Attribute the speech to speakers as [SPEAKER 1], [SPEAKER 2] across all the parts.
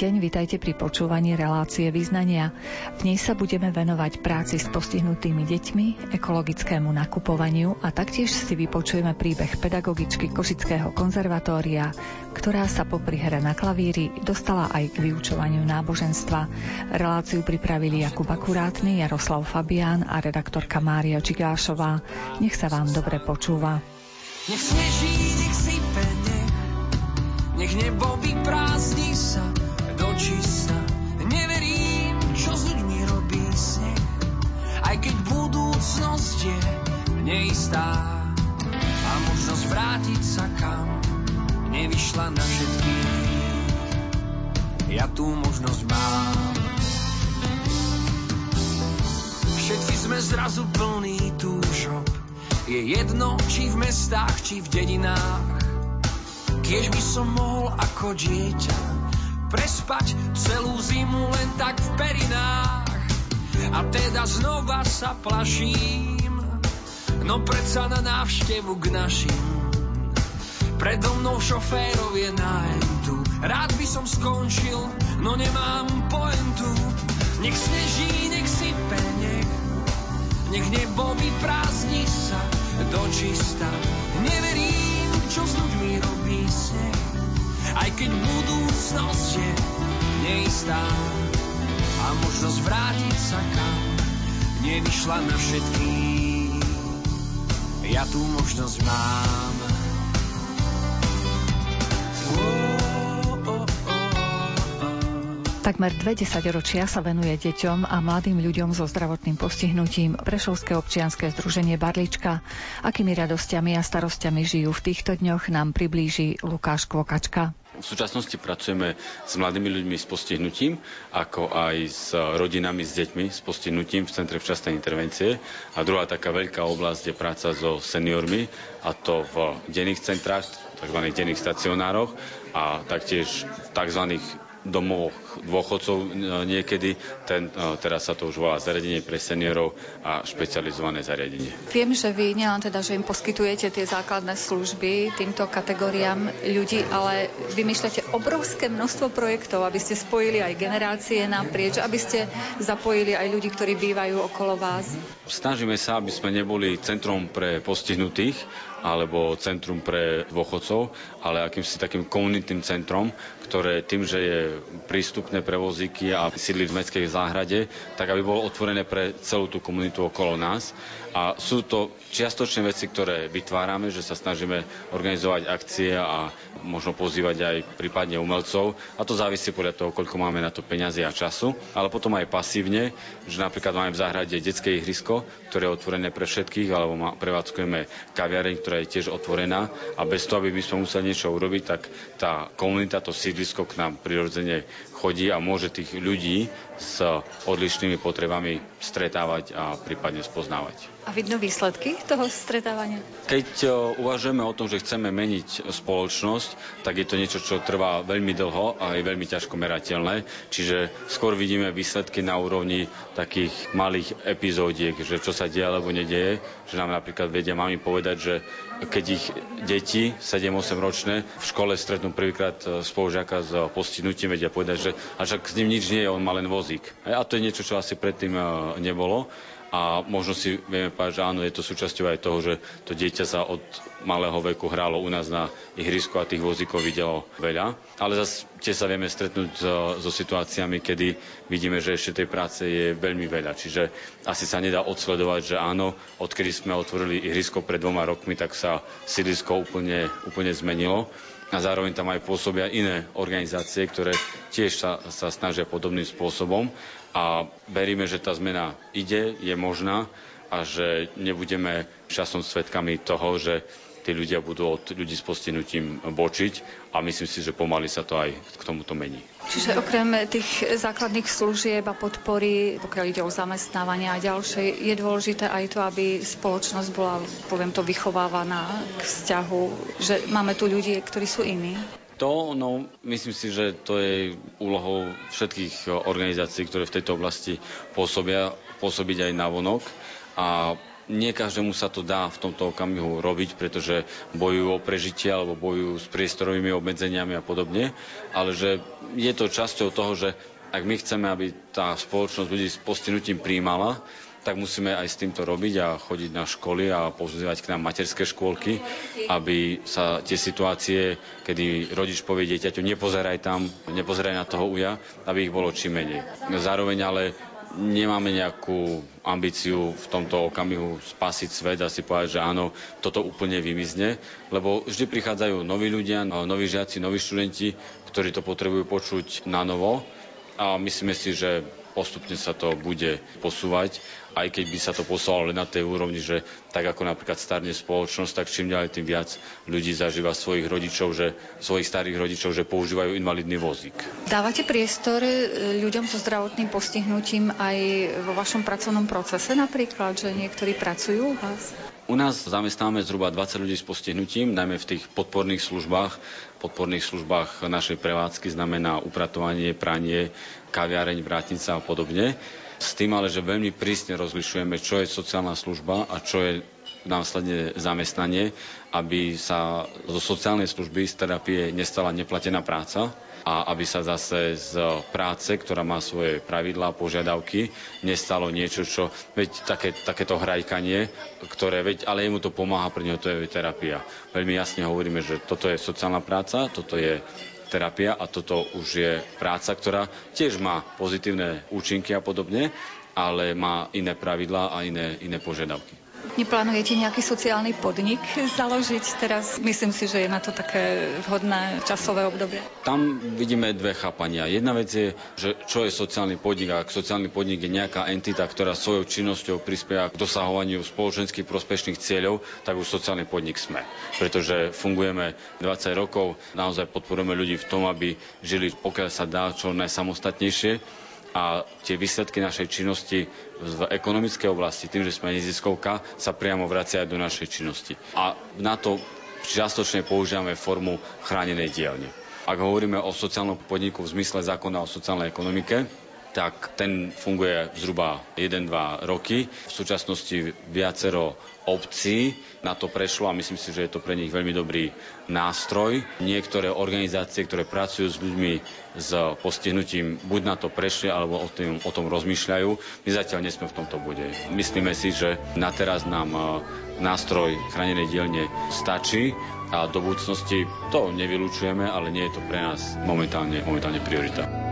[SPEAKER 1] deň, vitajte pri počúvaní relácie význania. V nej sa budeme venovať práci s postihnutými deťmi, ekologickému nakupovaniu a taktiež si vypočujeme príbeh pedagogičky Košického konzervatória, ktorá sa popri hre na klavíri dostala aj k vyučovaniu náboženstva. Reláciu pripravili Jakub Akurátny, Jaroslav Fabián a redaktorka Mária Čigášová. Nech sa vám dobre počúva.
[SPEAKER 2] Nech sneží, nech sype, nech, nech nebo vyprázdni sa dočista. Neverím, čo s ľuďmi robí sneh, aj keď budúcnosť je neistá. A možnosť vrátiť sa kam nevyšla na všetkých. Ja tú možnosť mám. Všetci sme zrazu plní túžob. Je jedno, či v mestách, či v dedinách. Kiež by som mohol ako dieťa prespať celú zimu len tak v perinách. A teda znova sa plaším, no predsa na návštevu k našim. Predo mnou šoférov je nájdu, rád by som skončil, no nemám poentu. Nech sneží, nech sype, nech, nech nebo vyprázdni sa do čista. Aj keď budúcnosť je neistá a možnosť vrátiť sa kam nevyšla na všetky. Ja tú možnosť mám.
[SPEAKER 1] Takmer dve desaťročia sa venuje deťom a mladým ľuďom so zdravotným postihnutím Prešovské občianske združenie Barlička. Akými radosťami a starostiami žijú v týchto dňoch nám priblíži Lukáš Kvokačka.
[SPEAKER 3] V súčasnosti pracujeme s mladými ľuďmi s postihnutím, ako aj s rodinami s deťmi s postihnutím v Centre včasnej intervencie. A druhá taká veľká oblasť je práca so seniormi, a to v denných centrách, tzv. denných stacionároch a taktiež v tzv domovoch dôchodcov e, niekedy. Ten, e, teraz sa to už volá zariadenie pre seniorov a špecializované zariadenie.
[SPEAKER 1] Viem, že vy nielen teda, že im poskytujete tie základné služby týmto kategóriám ľudí, ale vymýšľate obrovské množstvo projektov, aby ste spojili aj generácie naprieč, aby ste zapojili aj ľudí, ktorí bývajú okolo vás.
[SPEAKER 3] Snažíme sa, aby sme neboli centrom pre postihnutých, alebo centrum pre dôchodcov, ale akýmsi takým komunitným centrom, ktoré tým, že je prístupné pre vozíky a sídli v mestskej záhrade, tak aby bolo otvorené pre celú tú komunitu okolo nás. A sú to čiastočné veci, ktoré vytvárame, že sa snažíme organizovať akcie a možno pozývať aj prípadne umelcov. A to závisí podľa toho, koľko máme na to peniazy a času. Ale potom aj pasívne, že napríklad máme v záhrade detské ihrisko, ktoré je otvorené pre všetkých, alebo prevádzkujeme kaviareň, ktorá je tiež otvorená a bez toho, aby by sme museli niečo urobiť, tak tá komunita, to sídlisko k nám prirodzene chodí a môže tých ľudí s odlišnými potrebami stretávať a prípadne spoznávať.
[SPEAKER 1] A vidno výsledky toho stretávania?
[SPEAKER 3] Keď e, uvažujeme o tom, že chceme meniť spoločnosť, tak je to niečo, čo trvá veľmi dlho a je veľmi ťažko merateľné. Čiže skôr vidíme výsledky na úrovni takých malých epizódiek, že čo sa deje alebo nedieje. Že nám napríklad vedia mami povedať, že keď ich deti 7-8 ročné v škole stretnú prvýkrát e, spolužiaka s postihnutím, vedia povedať, že a však s ním nič nie je, on má len vozík. A to je niečo, čo asi predtým e, nebolo a možno si vieme povedať, že áno, je to súčasťou aj toho, že to dieťa sa od malého veku hrálo u nás na ihrisku a tých vozíkov videlo veľa. Ale zase tie sa vieme stretnúť so, so situáciami, kedy vidíme, že ešte tej práce je veľmi veľa. Čiže asi sa nedá odsledovať, že áno, odkedy sme otvorili ihrisko pred dvoma rokmi, tak sa sídlisko úplne, úplne zmenilo a zároveň tam aj pôsobia iné organizácie, ktoré tiež sa, sa snažia podobným spôsobom a veríme, že tá zmena ide, je možná a že nebudeme časom svetkami toho, že tí ľudia budú od ľudí s postihnutím bočiť a myslím si, že pomaly sa to aj k tomuto mení.
[SPEAKER 1] Čiže okrem tých základných služieb a podpory, pokiaľ ide o zamestnávanie a ďalšie, je dôležité aj to, aby spoločnosť bola, poviem to, vychovávaná k vzťahu, že máme tu ľudí, ktorí sú iní.
[SPEAKER 3] To, no, myslím si, že to je úlohou všetkých organizácií, ktoré v tejto oblasti pôsobia, pôsobiť aj na vonok. A nie každému sa to dá v tomto okamihu robiť, pretože bojujú o prežitie alebo bojujú s priestorovými obmedzeniami a podobne, ale že je to časťou toho, že ak my chceme, aby tá spoločnosť ľudí s postihnutím príjmala, tak musíme aj s týmto robiť a chodiť na školy a pozývať k nám materské škôlky, aby sa tie situácie, kedy rodič povie dieťaťu, nepozeraj tam, nepozeraj na toho uja, aby ich bolo čím menej. Zároveň ale nemáme nejakú ambíciu v tomto okamihu spasiť svet a si povedať, že áno, toto úplne vymizne, lebo vždy prichádzajú noví ľudia, noví žiaci, noví študenti, ktorí to potrebujú počuť na novo a myslíme si, že postupne sa to bude posúvať, aj keď by sa to posúvalo len na tej úrovni, že tak ako napríklad starne spoločnosť, tak čím ďalej tým viac ľudí zažíva svojich rodičov, že, svojich starých rodičov, že používajú invalidný vozík.
[SPEAKER 1] Dávate priestor e, ľuďom so zdravotným postihnutím aj vo vašom pracovnom procese napríklad, že niektorí pracujú u vás?
[SPEAKER 3] U nás zamestnáme zhruba 20 ľudí s postihnutím, najmä v tých podporných službách. Podporných službách našej prevádzky znamená upratovanie, pranie, kaviareň, vrátnica a podobne. S tým ale, že veľmi prísne rozlišujeme, čo je sociálna služba a čo je následne zamestnanie, aby sa zo sociálnej služby, z terapie nestala neplatená práca a aby sa zase z práce, ktorá má svoje pravidlá, požiadavky, nestalo niečo, čo, veď také, takéto hrajkanie, ktoré, veď, ale jemu to pomáha, pre neho to je terapia. Veľmi jasne hovoríme, že toto je sociálna práca, toto je terapia a toto už je práca, ktorá tiež má pozitívne účinky a podobne, ale má iné pravidlá a iné, iné požiadavky.
[SPEAKER 1] Neplánujete nejaký sociálny podnik založiť teraz? Myslím si, že je na to také vhodné časové obdobie.
[SPEAKER 3] Tam vidíme dve chápania. Jedna vec je, že čo je sociálny podnik. Ak sociálny podnik je nejaká entita, ktorá svojou činnosťou prispieva k dosahovaniu spoločenských prospešných cieľov, tak už sociálny podnik sme. Pretože fungujeme 20 rokov, naozaj podporujeme ľudí v tom, aby žili pokiaľ sa dá čo najsamostatnejšie a tie výsledky našej činnosti v ekonomickej oblasti, tým, že sme neziskovka, sa priamo vraciajú do našej činnosti. A na to čiastočne používame formu chránenej dielne. Ak hovoríme o sociálnom podniku v zmysle zákona o sociálnej ekonomike, tak ten funguje zhruba 1-2 roky. V súčasnosti viacero obcí na to prešlo a myslím si, že je to pre nich veľmi dobrý nástroj. Niektoré organizácie, ktoré pracujú s ľuďmi s postihnutím, buď na to prešli, alebo o, tým, o tom rozmýšľajú. My zatiaľ nesme v tomto bude. Myslíme si, že na teraz nám e, nástroj chránenej dielne stačí a do budúcnosti to nevylučujeme, ale nie je to pre nás momentálne, momentálne priorita.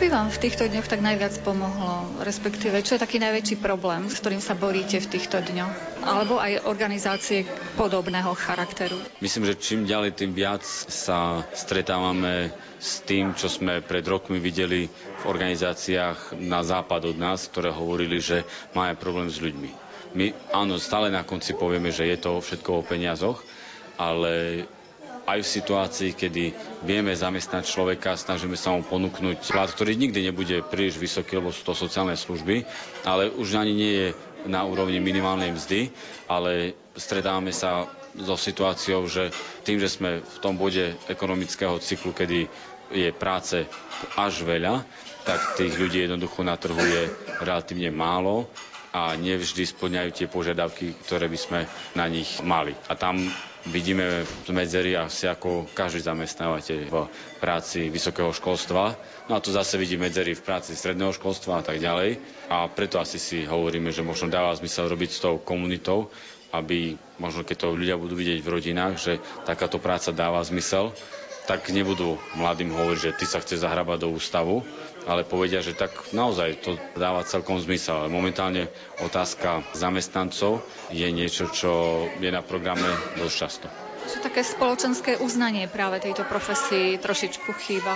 [SPEAKER 1] By vám v týchto dňoch tak najviac pomohlo? Respektíve, čo je taký najväčší problém, s ktorým sa boríte v týchto dňoch? Alebo aj organizácie podobného charakteru?
[SPEAKER 3] Myslím, že čím ďalej, tým viac sa stretávame s tým, čo sme pred rokmi videli v organizáciách na západ od nás, ktoré hovorili, že máme problém s ľuďmi. My áno, stále na konci povieme, že je to všetko o peniazoch, ale aj v situácii, kedy vieme zamestnať človeka, snažíme sa mu ponúknuť plat, ktorý nikdy nebude príliš vysoký, lebo sú to sociálne služby, ale už ani nie je na úrovni minimálnej mzdy, ale stretávame sa so situáciou, že tým, že sme v tom bode ekonomického cyklu, kedy je práce až veľa, tak tých ľudí jednoducho na trhu je relatívne málo a nevždy splňajú tie požiadavky, ktoré by sme na nich mali. A tam vidíme medzery asi ako každý zamestnávateľ v práci vysokého školstva. No a tu zase vidí medzery v práci stredného školstva a tak ďalej. A preto asi si hovoríme, že možno dáva zmysel robiť s tou komunitou, aby možno keď to ľudia budú vidieť v rodinách, že takáto práca dáva zmysel, tak nebudú mladým hovoriť, že ty sa chceš zahrabať do ústavu, ale povedia, že tak naozaj to dáva celkom zmysel. Ale momentálne otázka zamestnancov je niečo, čo je na programe dosť často.
[SPEAKER 1] Čo také spoločenské uznanie práve tejto profesii trošičku chýba?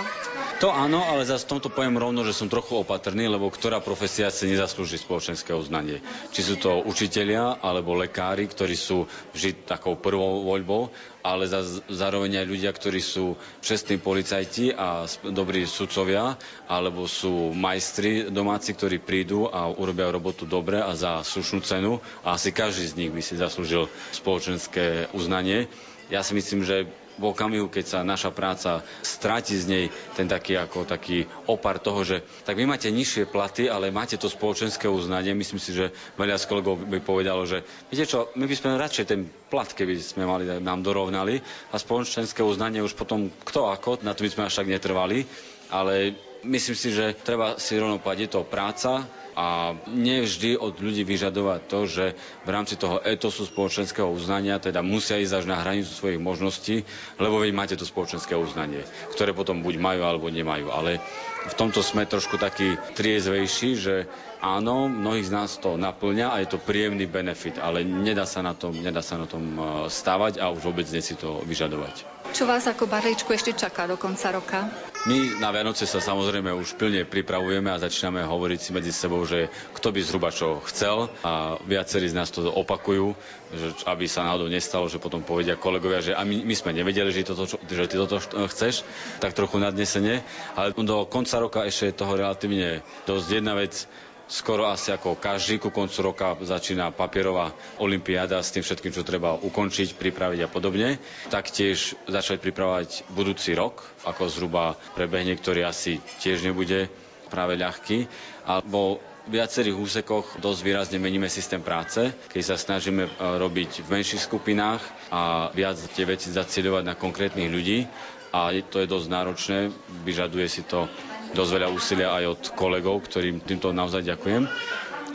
[SPEAKER 3] To áno, ale v tomto poviem rovno, že som trochu opatrný, lebo ktorá profesia si nezaslúži spoločenské uznanie. Či sú to učitelia alebo lekári, ktorí sú vždy takou prvou voľbou, ale za, zároveň aj ľudia, ktorí sú čestní policajti a dobrí sudcovia, alebo sú majstri domáci, ktorí prídu a urobia robotu dobre a za slušnú cenu. A asi každý z nich by si zaslúžil spoločenské uznanie. Ja si myslím, že v okamihu, keď sa naša práca stráti z nej ten taký ako taký opar toho, že tak vy máte nižšie platy, ale máte to spoločenské uznanie. Myslím si, že veľa z kolegov by povedalo, že viete čo, my by sme radšej ten plat, keby sme mali, nám dorovnali a spoločenské uznanie už potom kto ako, na to by sme až tak netrvali, ale myslím si, že treba si rovno povedať, je to práca, a nevždy od ľudí vyžadovať to, že v rámci toho etosu spoločenského uznania teda musia ísť až na hranicu svojich možností, lebo veď máte to spoločenské uznanie, ktoré potom buď majú alebo nemajú. Ale v tomto sme trošku taký triezvejší, že áno, mnohých z nás to naplňa a je to príjemný benefit, ale nedá sa na tom, nedá sa na tom e, stávať a už vôbec nie si to vyžadovať.
[SPEAKER 1] Čo vás ako barličku ešte čaká do konca roka?
[SPEAKER 3] My na Vianoce sa samozrejme už plne pripravujeme a začíname hovoriť si medzi sebou, že kto by zhruba čo chcel a viacerí z nás to opakujú, že aby sa náhodou nestalo, že potom povedia kolegovia, že a my, my sme nevedeli, že, toto, že ty toto chceš, tak trochu nadnesenie. Ale do konca roka ešte je toho relatívne dosť. Jedna vec, skoro asi ako každý ku koncu roka začína papierová olimpiáda s tým všetkým, čo treba ukončiť, pripraviť a podobne. Taktiež začať pripravovať budúci rok, ako zhruba prebehne, ktorý asi tiež nebude práve ľahký. A vo viacerých úsekoch dosť výrazne meníme systém práce, keď sa snažíme e, robiť v menších skupinách a viac tie veci zacieľovať na konkrétnych ľudí a to je dosť náročné, vyžaduje si to dosť veľa úsilia aj od kolegov, ktorým týmto naozaj ďakujem.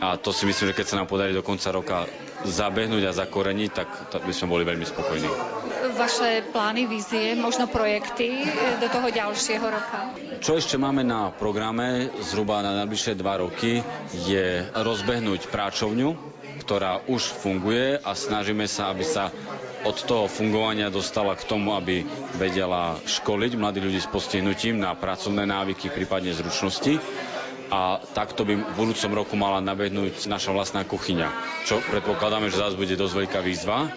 [SPEAKER 3] A to si myslím, že keď sa nám podarí do konca roka zabehnúť a zakoreniť, tak, tak by sme boli veľmi spokojní.
[SPEAKER 1] Vaše plány, vízie, možno projekty do toho ďalšieho roka?
[SPEAKER 3] Čo ešte máme na programe zhruba na najbližšie dva roky je rozbehnúť práčovňu, ktorá už funguje a snažíme sa, aby sa od toho fungovania dostala k tomu, aby vedela školiť mladých ľudí s postihnutím na pracovné návyky, prípadne zručnosti. A takto by v budúcom roku mala nabehnúť naša vlastná kuchyňa, čo predpokladáme, že zase bude dosť veľká výzva.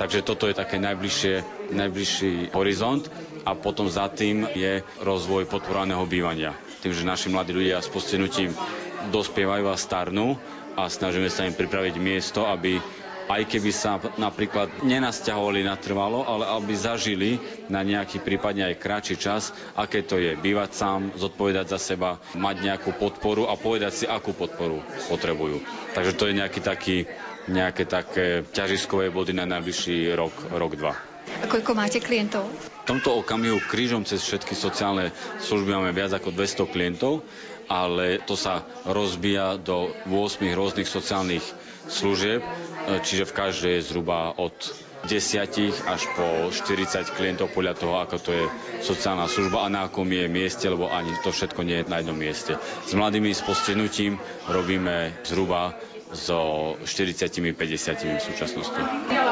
[SPEAKER 3] Takže toto je také najbližšie, najbližší horizont a potom za tým je rozvoj podporovaného bývania. Tým, že naši mladí ľudia s postihnutím dospievajú a starnú a snažíme sa im pripraviť miesto, aby aj keby sa napríklad nenasťahovali natrvalo, ale aby zažili na nejaký prípadne aj kratší čas, aké to je bývať sám, zodpovedať za seba, mať nejakú podporu a povedať si, akú podporu potrebujú. Takže to je nejaký taký, nejaké také ťažiskové body na najbližší rok, rok, dva.
[SPEAKER 1] A koľko máte klientov?
[SPEAKER 3] V tomto okamihu krížom cez všetky sociálne služby máme viac ako 200 klientov, ale to sa rozbíja do 8 rôznych sociálnych služieb čiže v každej je zhruba od 10 až po 40 klientov podľa toho, ako to je sociálna služba a na akom je mieste, lebo ani to všetko nie je na jednom mieste. S mladými s postihnutím robíme zhruba so 40-50 v súčasnosti.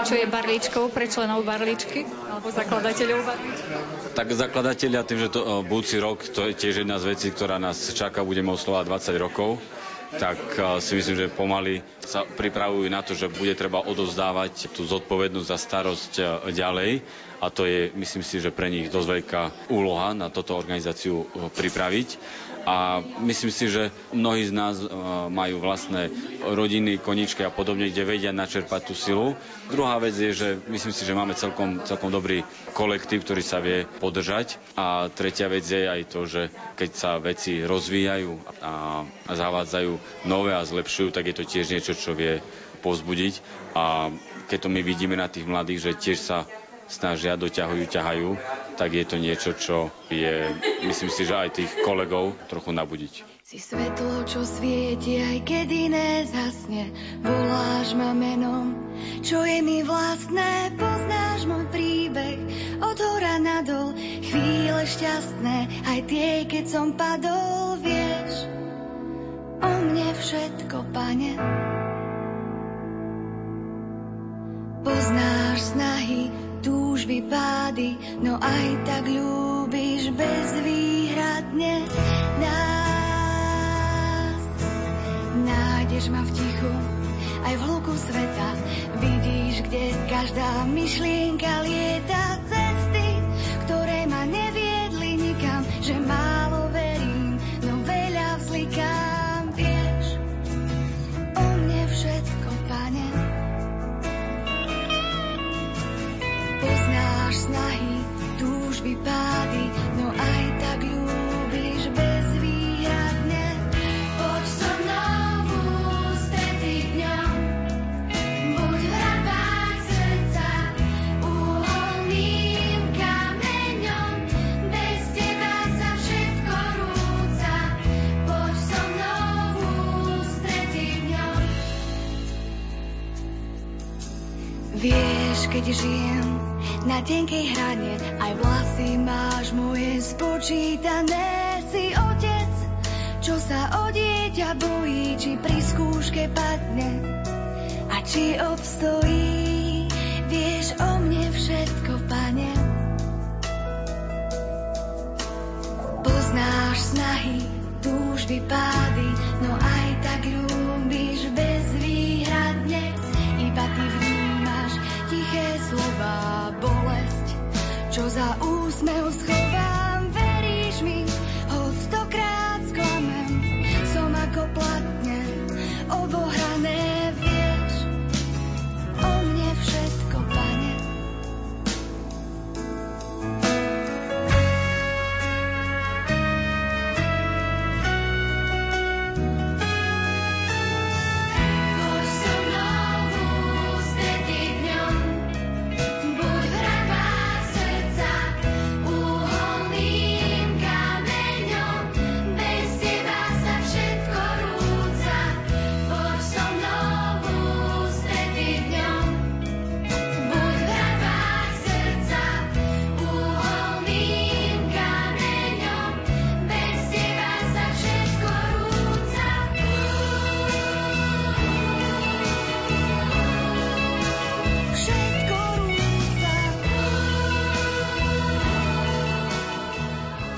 [SPEAKER 1] Čo je barličkou pre členov barličky alebo zakladateľov barličky?
[SPEAKER 3] Tak zakladatelia, tým, že to uh, budúci rok, to je tiež jedna z vecí, ktorá nás čaká, budeme oslovať 20 rokov, tak uh, si myslím, že pomaly sa pripravujú na to, že bude treba odovzdávať tú zodpovednosť za starosť uh, ďalej a to je, myslím si, že pre nich dosť veľká úloha na toto organizáciu pripraviť a myslím si, že mnohí z nás e, majú vlastné rodiny, koničky a podobne, kde vedia načerpať tú silu. Druhá vec je, že myslím si, že máme celkom, celkom dobrý kolektív, ktorý sa vie podržať. A tretia vec je aj to, že keď sa veci rozvíjajú a zavádzajú nové a zlepšujú, tak je to tiež niečo, čo vie pozbudiť. A keď to my vidíme na tých mladých, že tiež sa snažia, doťahujú, ťahajú, tak je to niečo, čo je, myslím si, že aj tých kolegov trochu nabudiť.
[SPEAKER 4] Si svetlo, čo svieti, aj keď iné zasne, voláš ma menom, čo je mi vlastné, poznáš môj príbeh, od hora nadol, chvíle šťastné, aj tie, keď som padol, vieš, o mne všetko, pane. Poznáš snahy, túžby, pády, no aj tak ľúbiš bezvýhradne nás. Nájdeš ma v tichu, aj v hluku sveta, vidíš, kde každá myšlienka lieta keď žijem na tenkej hrane, aj vlasy máš moje spočítané. Si otec, čo sa o dieťa bojí, či pri skúške padne a či obstojí. Vieš o mne všetko, pane. Poznáš snahy, túžby, pády, no aj tak ľúbiš slova, bolesť, čo za úsmev schovám.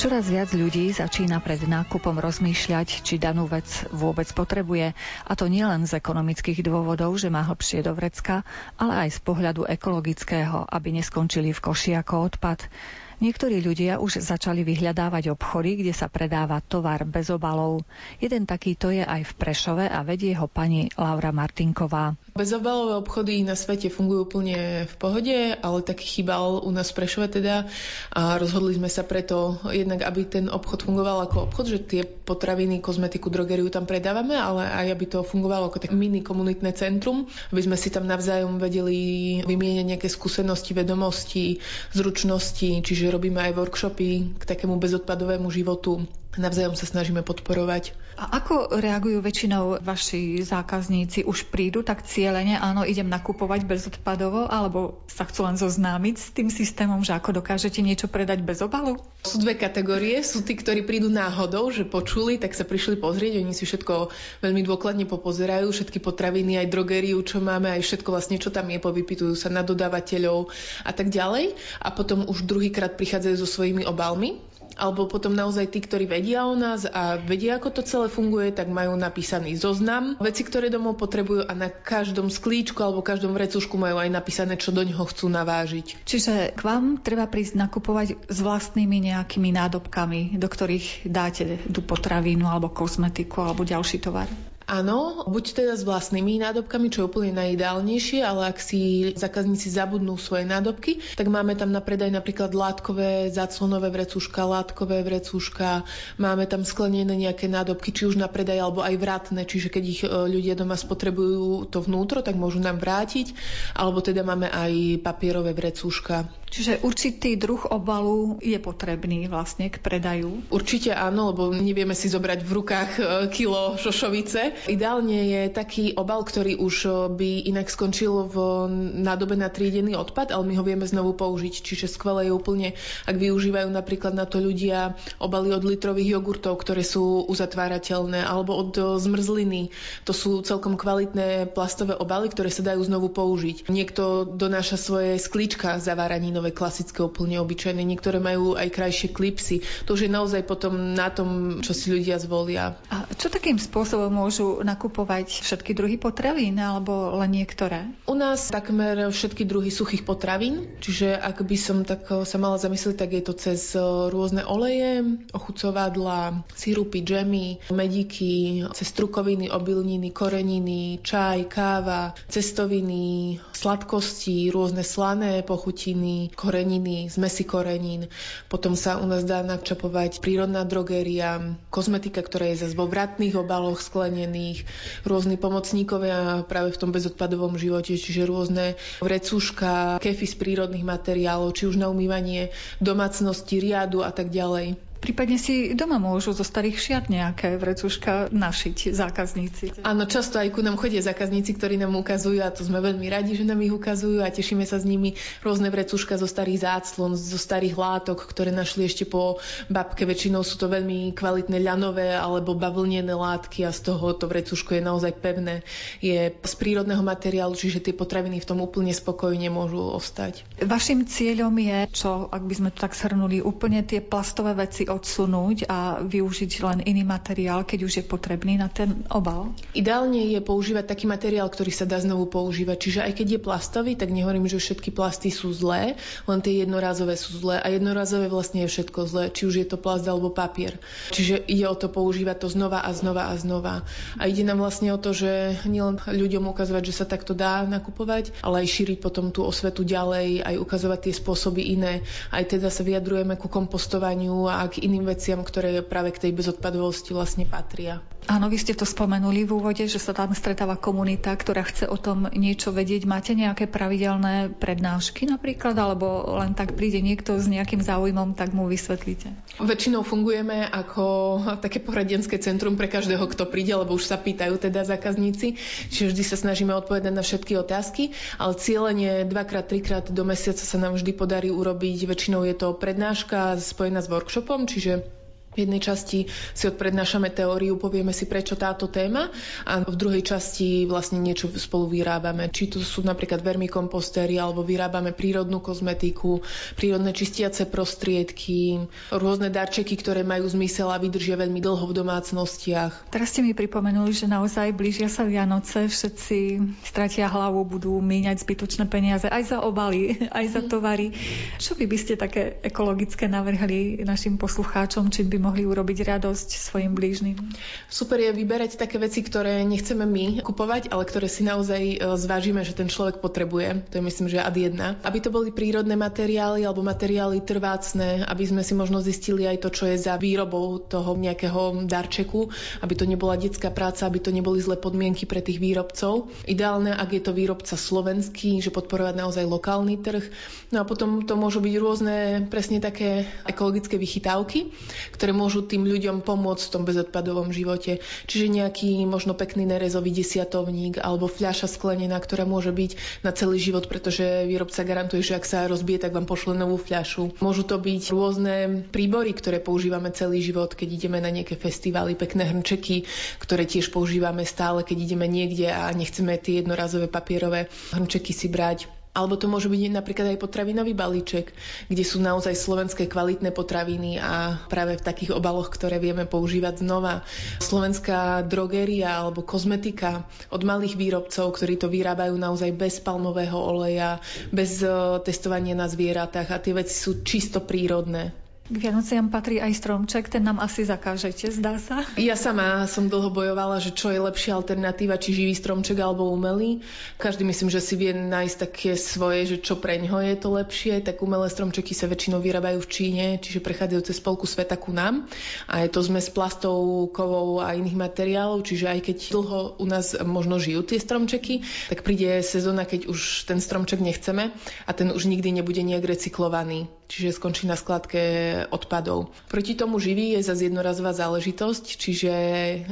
[SPEAKER 1] Čoraz viac ľudí začína pred nákupom rozmýšľať, či danú vec vôbec potrebuje. A to nielen z ekonomických dôvodov, že má hlbšie do vrecka, ale aj z pohľadu ekologického, aby neskončili v koši ako odpad. Niektorí ľudia už začali vyhľadávať obchody, kde sa predáva tovar bez obalov. Jeden takýto je aj v Prešove a vedie ho pani Laura Martinková.
[SPEAKER 5] Bezobalové obchody na svete fungujú úplne v pohode, ale taký chýbal u nás v Prešove teda a rozhodli sme sa preto jednak, aby ten obchod fungoval ako obchod, že tie potraviny, kozmetiku, drogeriu tam predávame, ale aj aby to fungovalo ako tak mini komunitné centrum, aby sme si tam navzájom vedeli vymieňať nejaké skúsenosti, vedomosti, zručnosti, čiže robíme aj workshopy k takému bezodpadovému životu navzájom sa snažíme podporovať.
[SPEAKER 1] A ako reagujú väčšinou vaši zákazníci? Už prídu tak cieľene, áno, idem nakupovať bezodpadovo, alebo sa chcú len zoznámiť s tým systémom, že ako dokážete niečo predať bez obalu?
[SPEAKER 5] Sú dve kategórie. Sú tí, ktorí prídu náhodou, že počuli, tak sa prišli pozrieť. Oni si všetko veľmi dôkladne popozerajú, všetky potraviny, aj drogériu, čo máme, aj všetko vlastne, čo tam je, povypitujú sa na dodávateľov a tak ďalej. A potom už druhýkrát prichádzajú so svojimi obalmi alebo potom naozaj tí, ktorí vedia o nás a vedia, ako to celé funguje, tak majú napísaný zoznam veci, ktoré domov potrebujú a na každom sklíčku alebo každom vrecušku majú aj napísané, čo do neho chcú navážiť.
[SPEAKER 1] Čiže k vám treba prísť nakupovať s vlastnými nejakými nádobkami, do ktorých dáte tú potravínu alebo kozmetiku alebo ďalší tovar?
[SPEAKER 5] Áno, buď teda s vlastnými nádobkami, čo je úplne najideálnejšie, ale ak si zákazníci zabudnú svoje nádobky, tak máme tam na predaj napríklad látkové, záclonové vrecúška, látkové vrecúška, máme tam sklenené nejaké nádobky, či už na predaj, alebo aj vratné, čiže keď ich e, ľudia doma spotrebujú to vnútro, tak môžu nám vrátiť, alebo teda máme aj papierové vrecúška.
[SPEAKER 1] Čiže určitý druh obalu je potrebný vlastne k predaju?
[SPEAKER 5] Určite áno, lebo nevieme si zobrať v rukách e, kilo šošovice. Ideálne je taký obal, ktorý už e, by inak skončil v nádobe na triedený odpad, ale my ho vieme znovu použiť. Čiže skvelé je úplne, ak využívajú napríklad na to ľudia obaly od litrových jogurtov, ktoré sú uzatvárateľné, alebo od e, zmrzliny. To sú celkom kvalitné plastové obaly, ktoré sa dajú znovu použiť. Niekto donáša svoje sklíčka zaváraní nové klasické, úplne obyčajné. Niektoré majú aj krajšie klipsy. To už je naozaj potom na tom, čo si ľudia zvolia.
[SPEAKER 1] A čo takým spôsobom môžu nakupovať všetky druhy potravín alebo len niektoré?
[SPEAKER 5] U nás takmer všetky druhy suchých potravín, čiže ak by som tak eh, sa mala zamyslieť, tak je to cez eh, rôzne oleje, ochucovadla, sirupy, džemy, medíky, cez strukoviny, obilniny, koreniny, čaj, káva, cestoviny, sladkosti, rôzne slané pochutiny, koreniny, zmesi korenín. Potom sa u nás dá načapovať prírodná drogéria, kozmetika, ktorá je zase vo vratných obaloch sklenených, rôzni pomocníkovia práve v tom bezodpadovom živote, čiže rôzne vrecúška, kefy z prírodných materiálov, či už na umývanie domácnosti, riadu a tak ďalej.
[SPEAKER 1] Prípadne si doma môžu zo starých šiat nejaké vrecuška našiť zákazníci.
[SPEAKER 5] Áno, často aj ku nám chodia zákazníci, ktorí nám ukazujú a to sme veľmi radi, že nám ich ukazujú a tešíme sa s nimi rôzne vrecuška zo starých záclon, zo starých látok, ktoré našli ešte po babke. Väčšinou sú to veľmi kvalitné ľanové alebo bavlnené látky a z toho to vrecuško je naozaj pevné. Je z prírodného materiálu, čiže tie potraviny v tom úplne spokojne môžu ostať.
[SPEAKER 1] Vašim cieľom je, čo ak by sme to tak shrnuli, úplne tie plastové veci odsunúť a využiť len iný materiál, keď už je potrebný na ten obal?
[SPEAKER 5] Ideálne je používať taký materiál, ktorý sa dá znovu používať. Čiže aj keď je plastový, tak nehovorím, že všetky plasty sú zlé, len tie jednorázové sú zlé. A jednorázové vlastne je všetko zlé, či už je to plast alebo papier. Čiže ide o to používať to znova a znova a znova. A ide nám vlastne o to, že nielen ľuďom ukazovať, že sa takto dá nakupovať, ale aj šíriť potom tú osvetu ďalej, aj ukazovať tie spôsoby iné. Aj teda sa vyjadrujeme ku kompostovaniu a ak iným veciam, ktoré práve k tej bezodpadovosti vlastne patria.
[SPEAKER 1] Áno, vy ste to spomenuli v úvode, že sa tam stretáva komunita, ktorá chce o tom niečo vedieť. Máte nejaké pravidelné prednášky napríklad, alebo len tak príde niekto s nejakým záujmom, tak mu vysvetlíte?
[SPEAKER 5] Väčšinou fungujeme ako také poradenské centrum pre každého, kto príde, lebo už sa pýtajú teda zákazníci, čiže vždy sa snažíme odpovedať na všetky otázky, ale cieľenie dvakrát, trikrát do mesiaca sa nám vždy podarí urobiť. Väčšinou je to prednáška spojená s workshopom, čiže v jednej časti si odprednášame teóriu, povieme si prečo táto téma a v druhej časti vlastne niečo spolu vyrábame. Či to sú napríklad vermikompostéry alebo vyrábame prírodnú kozmetiku, prírodné čistiace prostriedky, rôzne darčeky, ktoré majú zmysel a vydržia veľmi dlho v domácnostiach.
[SPEAKER 1] Teraz ste mi pripomenuli, že naozaj blížia sa Vianoce, všetci stratia hlavu, budú míňať zbytočné peniaze aj za obaly, aj za tovary. Čo vy by ste také ekologické navrhli našim poslucháčom, či by mohli urobiť radosť svojim blížnym.
[SPEAKER 5] Super je vyberať také veci, ktoré nechceme my kupovať, ale ktoré si naozaj e, zvážime, že ten človek potrebuje. To je myslím, že ad jedna. Aby to boli prírodné materiály alebo materiály trvácne, aby sme si možno zistili aj to, čo je za výrobou toho nejakého darčeku, aby to nebola detská práca, aby to neboli zlé podmienky pre tých výrobcov. Ideálne, ak je to výrobca slovenský, že podporovať naozaj lokálny trh. No a potom to môžu byť rôzne presne také ekologické vychytávky, ktoré môžu tým ľuďom pomôcť v tom bezodpadovom živote. Čiže nejaký možno pekný nerezový desiatovník alebo fľaša sklenená, ktorá môže byť na celý život, pretože výrobca garantuje, že ak sa rozbije, tak vám pošle novú fľašu. Môžu to byť rôzne príbory, ktoré používame celý život, keď ideme na nejaké festivály, pekné hrnčeky, ktoré tiež používame stále, keď ideme niekde a nechceme tie jednorazové papierové hrnčeky si brať. Alebo to môže byť napríklad aj potravinový balíček, kde sú naozaj slovenské kvalitné potraviny a práve v takých obaloch, ktoré vieme používať znova. Slovenská drogeria alebo kozmetika od malých výrobcov, ktorí to vyrábajú naozaj bez palmového oleja, bez eh, testovania na zvieratách a tie veci sú čisto prírodné.
[SPEAKER 1] K Vianociam patrí aj stromček, ten nám asi zakážete, zdá sa.
[SPEAKER 5] Ja sama som dlho bojovala, že čo je lepšia alternatíva, či živý stromček alebo umelý. Každý myslím, že si vie nájsť také svoje, že čo pre ňo je to lepšie. Tak umelé stromčeky sa väčšinou vyrábajú v Číne, čiže prechádzajú cez spolku sveta ku nám. A je to zmes plastov, kovov a iných materiálov, čiže aj keď dlho u nás možno žijú tie stromčeky, tak príde sezóna, keď už ten stromček nechceme a ten už nikdy nebude nejak recyklovaný čiže skončí na skladke odpadov. Proti tomu živý je zase jednorazová záležitosť, čiže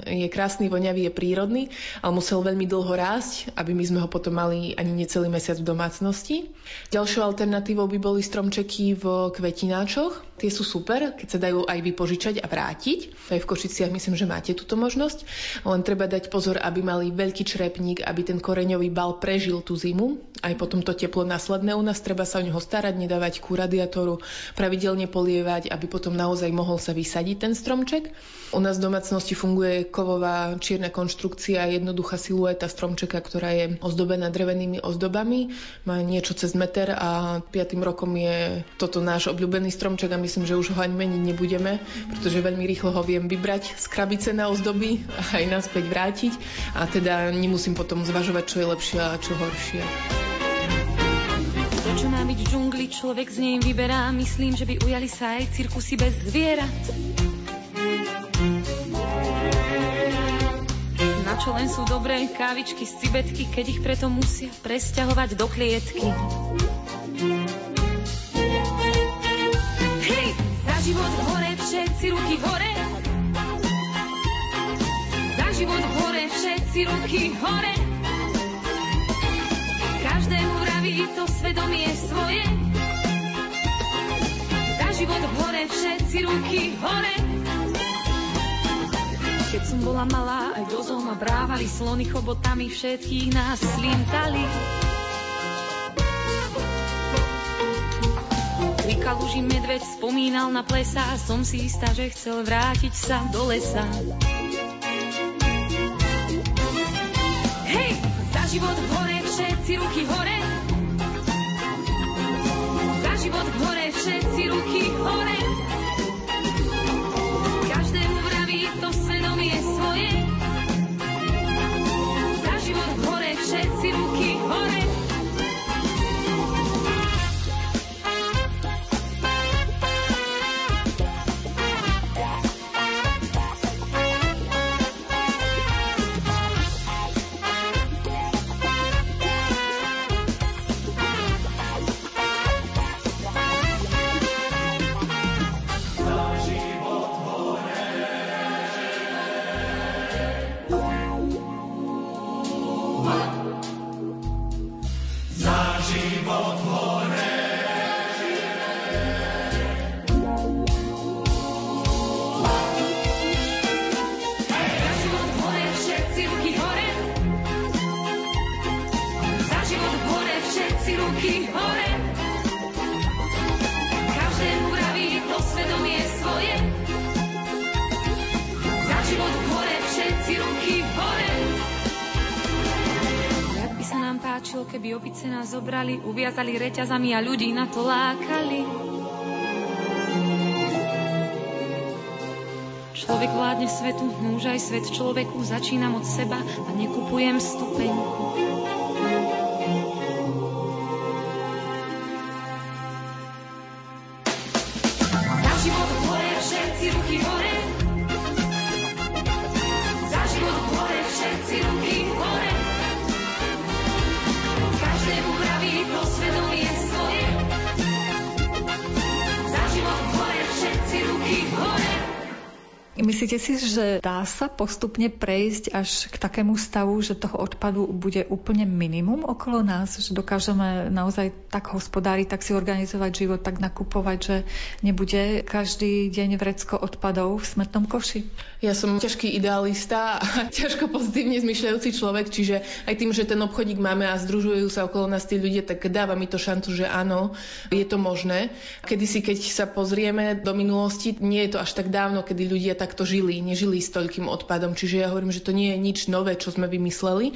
[SPEAKER 5] je krásny, voňavý, je prírodný, ale musel veľmi dlho rásť, aby my sme ho potom mali ani necelý mesiac v domácnosti. Ďalšou alternatívou by boli stromčeky v kvetináčoch. Tie sú super, keď sa dajú aj vypožičať a vrátiť. Aj v Košiciach myslím, že máte túto možnosť. Len treba dať pozor, aby mali veľký črepník, aby ten koreňový bal prežil tú zimu. Aj potom to teplo následné u nás treba sa o neho starať, nedávať ku radiátoru, pravidelne polievať, aby potom naozaj mohol sa vysadiť ten stromček. U nás v domácnosti funguje kovová čierna konštrukcia, jednoduchá silueta stromčeka, ktorá je ozdobená drevenými ozdobami. Má niečo cez meter a piatým rokom je toto náš obľúbený stromček a myslím, že už ho ani meniť nebudeme, pretože veľmi rýchlo ho viem vybrať z krabice na ozdoby a aj naspäť vrátiť a teda nemusím potom zvažovať, čo je lepšie a čo horšie.
[SPEAKER 6] To, čo má byť v džungli, človek z nej vyberá. Myslím, že by ujali sa aj cirkusy bez zvierat. Na čo len sú dobré kávičky z cibetky, keď ich preto musia presťahovať do klietky. Hej, za život hore, všetci ruky hore. Za život hore, všetci ruky hore. To svedomie svoje. Za život hore, všetci ruky hore. Keď som bola malá, aj do ma brávali slony chobotami, všetkých nás slintali. Pri kaluži medveď spomínal na plesa, som si istá, že chcel vrátiť sa do lesa. Hej, za život hore, všetci ruky hore. Život hore, všetci ruky hore. Uviazali reťazami a ľudí na to lákali. Človek vládne svetu, už aj svet človeku. Začínam od seba a nekupujem stupenku.
[SPEAKER 1] Si, že dá sa postupne prejsť až k takému stavu, že toho odpadu bude úplne minimum okolo nás, že dokážeme naozaj tak hospodáriť, tak si organizovať život, tak nakupovať, že nebude každý deň vrecko odpadov v smrtnom koši?
[SPEAKER 5] Ja som ťažký idealista a ťažko pozitívne zmyšľajúci človek, čiže aj tým, že ten obchodík máme a združujú sa okolo nás tí ľudia, tak dáva mi to šancu, že áno, je to možné. Kedy si, keď sa pozrieme do minulosti, nie je to až tak dávno, kedy ľudia takto žili, nežili s toľkým odpadom. Čiže ja hovorím, že to nie je nič nové, čo sme vymysleli,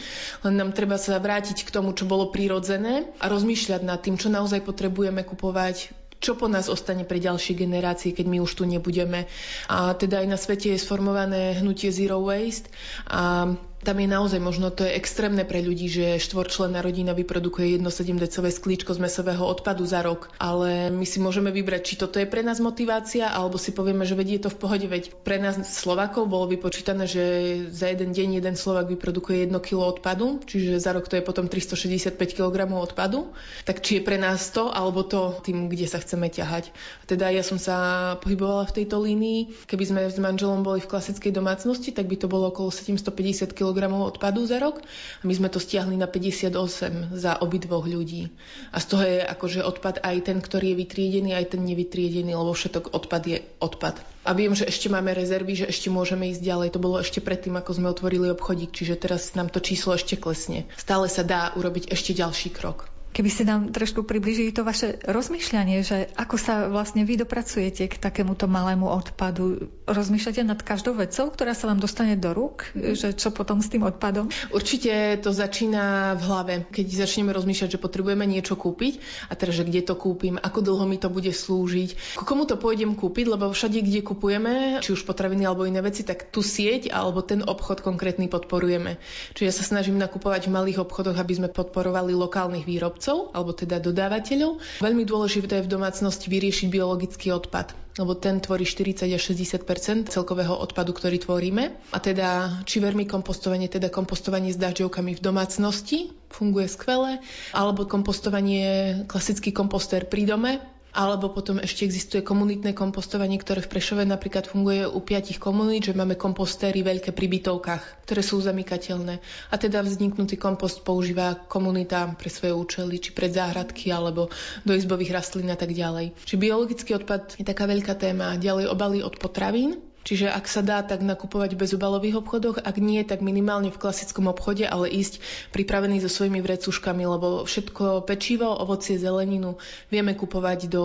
[SPEAKER 5] len nám treba sa vrátiť k tomu, čo bolo prirodzené a rozmýšľať nad tým, čo naozaj potrebujeme kupovať, čo po nás ostane pre ďalšie generácie, keď my už tu nebudeme. A teda aj na svete je sformované hnutie Zero Waste a tam je naozaj možno, to je extrémne pre ľudí, že štvorčlenná rodina vyprodukuje 1,7 decové sklíčko z mesového odpadu za rok. Ale my si môžeme vybrať, či toto je pre nás motivácia, alebo si povieme, že vedie to v pohode. Veď pre nás Slovakov bolo vypočítané, že za jeden deň jeden Slovak vyprodukuje 1 kg odpadu, čiže za rok to je potom 365 kg odpadu. Tak či je pre nás to, alebo to tým, kde sa chceme ťahať. Teda ja som sa pohybovala v tejto línii. Keby sme s manželom boli v klasickej domácnosti, tak by to bolo okolo 750 kg kg odpadu za rok a my sme to stiahli na 58 za obidvoch ľudí. A z toho je akože odpad aj ten, ktorý je vytriedený, aj ten nevytriedený, lebo všetok odpad je odpad. A viem, že ešte máme rezervy, že ešte môžeme ísť ďalej. To bolo ešte predtým, ako sme otvorili obchodík, čiže teraz nám to číslo ešte klesne. Stále sa dá urobiť ešte ďalší krok.
[SPEAKER 1] Keby ste nám trošku približili to vaše rozmýšľanie, že ako sa vlastne vy dopracujete k takémuto malému odpadu. Rozmýšľate nad každou vecou, ktorá sa vám dostane do rúk, že čo potom s tým odpadom?
[SPEAKER 5] Určite to začína v hlave, keď začneme rozmýšľať, že potrebujeme niečo kúpiť a teraz, že kde to kúpim, ako dlho mi to bude slúžiť, k komu to pôjdem kúpiť, lebo všade, kde kupujeme, či už potraviny alebo iné veci, tak tu sieť alebo ten obchod konkrétny podporujeme. Čiže ja sa snažím nakupovať v malých obchodoch, aby sme podporovali lokálnych výrobcov výrobcov, alebo teda dodávateľov. Veľmi dôležité je v domácnosti vyriešiť biologický odpad lebo ten tvorí 40 až 60% celkového odpadu, ktorý tvoríme. A teda či kompostovanie, teda kompostovanie s dažďovkami v domácnosti, funguje skvele, alebo kompostovanie, klasický komposter pri dome, alebo potom ešte existuje komunitné kompostovanie, ktoré v Prešove napríklad funguje u piatich komunít, že máme kompostéry veľké pri bytovkách, ktoré sú zamykateľné. A teda vzniknutý kompost používa komunita pre svoje účely, či pre záhradky, alebo do izbových rastlín a tak ďalej. Či biologický odpad je taká veľká téma. Ďalej obaly od potravín, Čiže ak sa dá, tak nakupovať v bezobalových obchodoch, ak nie, tak minimálne v klasickom obchode, ale ísť pripravený so svojimi vrecuškami, lebo všetko pečivo, ovocie, zeleninu vieme kupovať do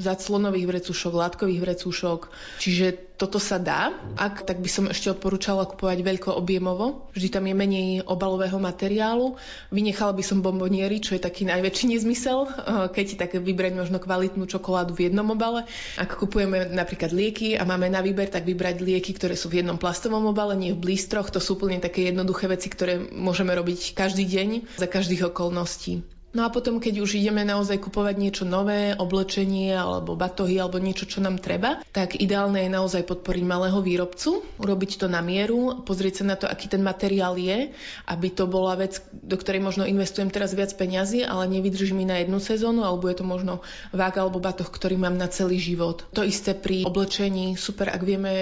[SPEAKER 5] zaclonových vrecušok, látkových vrecušok. Čiže toto sa dá. Ak, tak by som ešte odporúčala kupovať veľko objemovo. Vždy tam je menej obalového materiálu. Vynechala by som bomboniery, čo je taký najväčší nezmysel, keď tak vybrať možno kvalitnú čokoládu v jednom obale. Ak kupujeme napríklad lieky a máme na výber, tak vybrať lieky, ktoré sú v jednom plastovom obale, nie v blístroch. To sú úplne také jednoduché veci, ktoré môžeme robiť každý deň za každých okolností. No a potom, keď už ideme naozaj kupovať niečo nové, oblečenie alebo batohy alebo niečo, čo nám treba, tak ideálne je naozaj podporiť malého výrobcu, urobiť to na mieru, pozrieť sa na to, aký ten materiál je, aby to bola vec, do ktorej možno investujem teraz viac peňazí, ale nevydrží mi na jednu sezónu, alebo je to možno vák alebo batoh, ktorý mám na celý život. To isté pri oblečení, super, ak vieme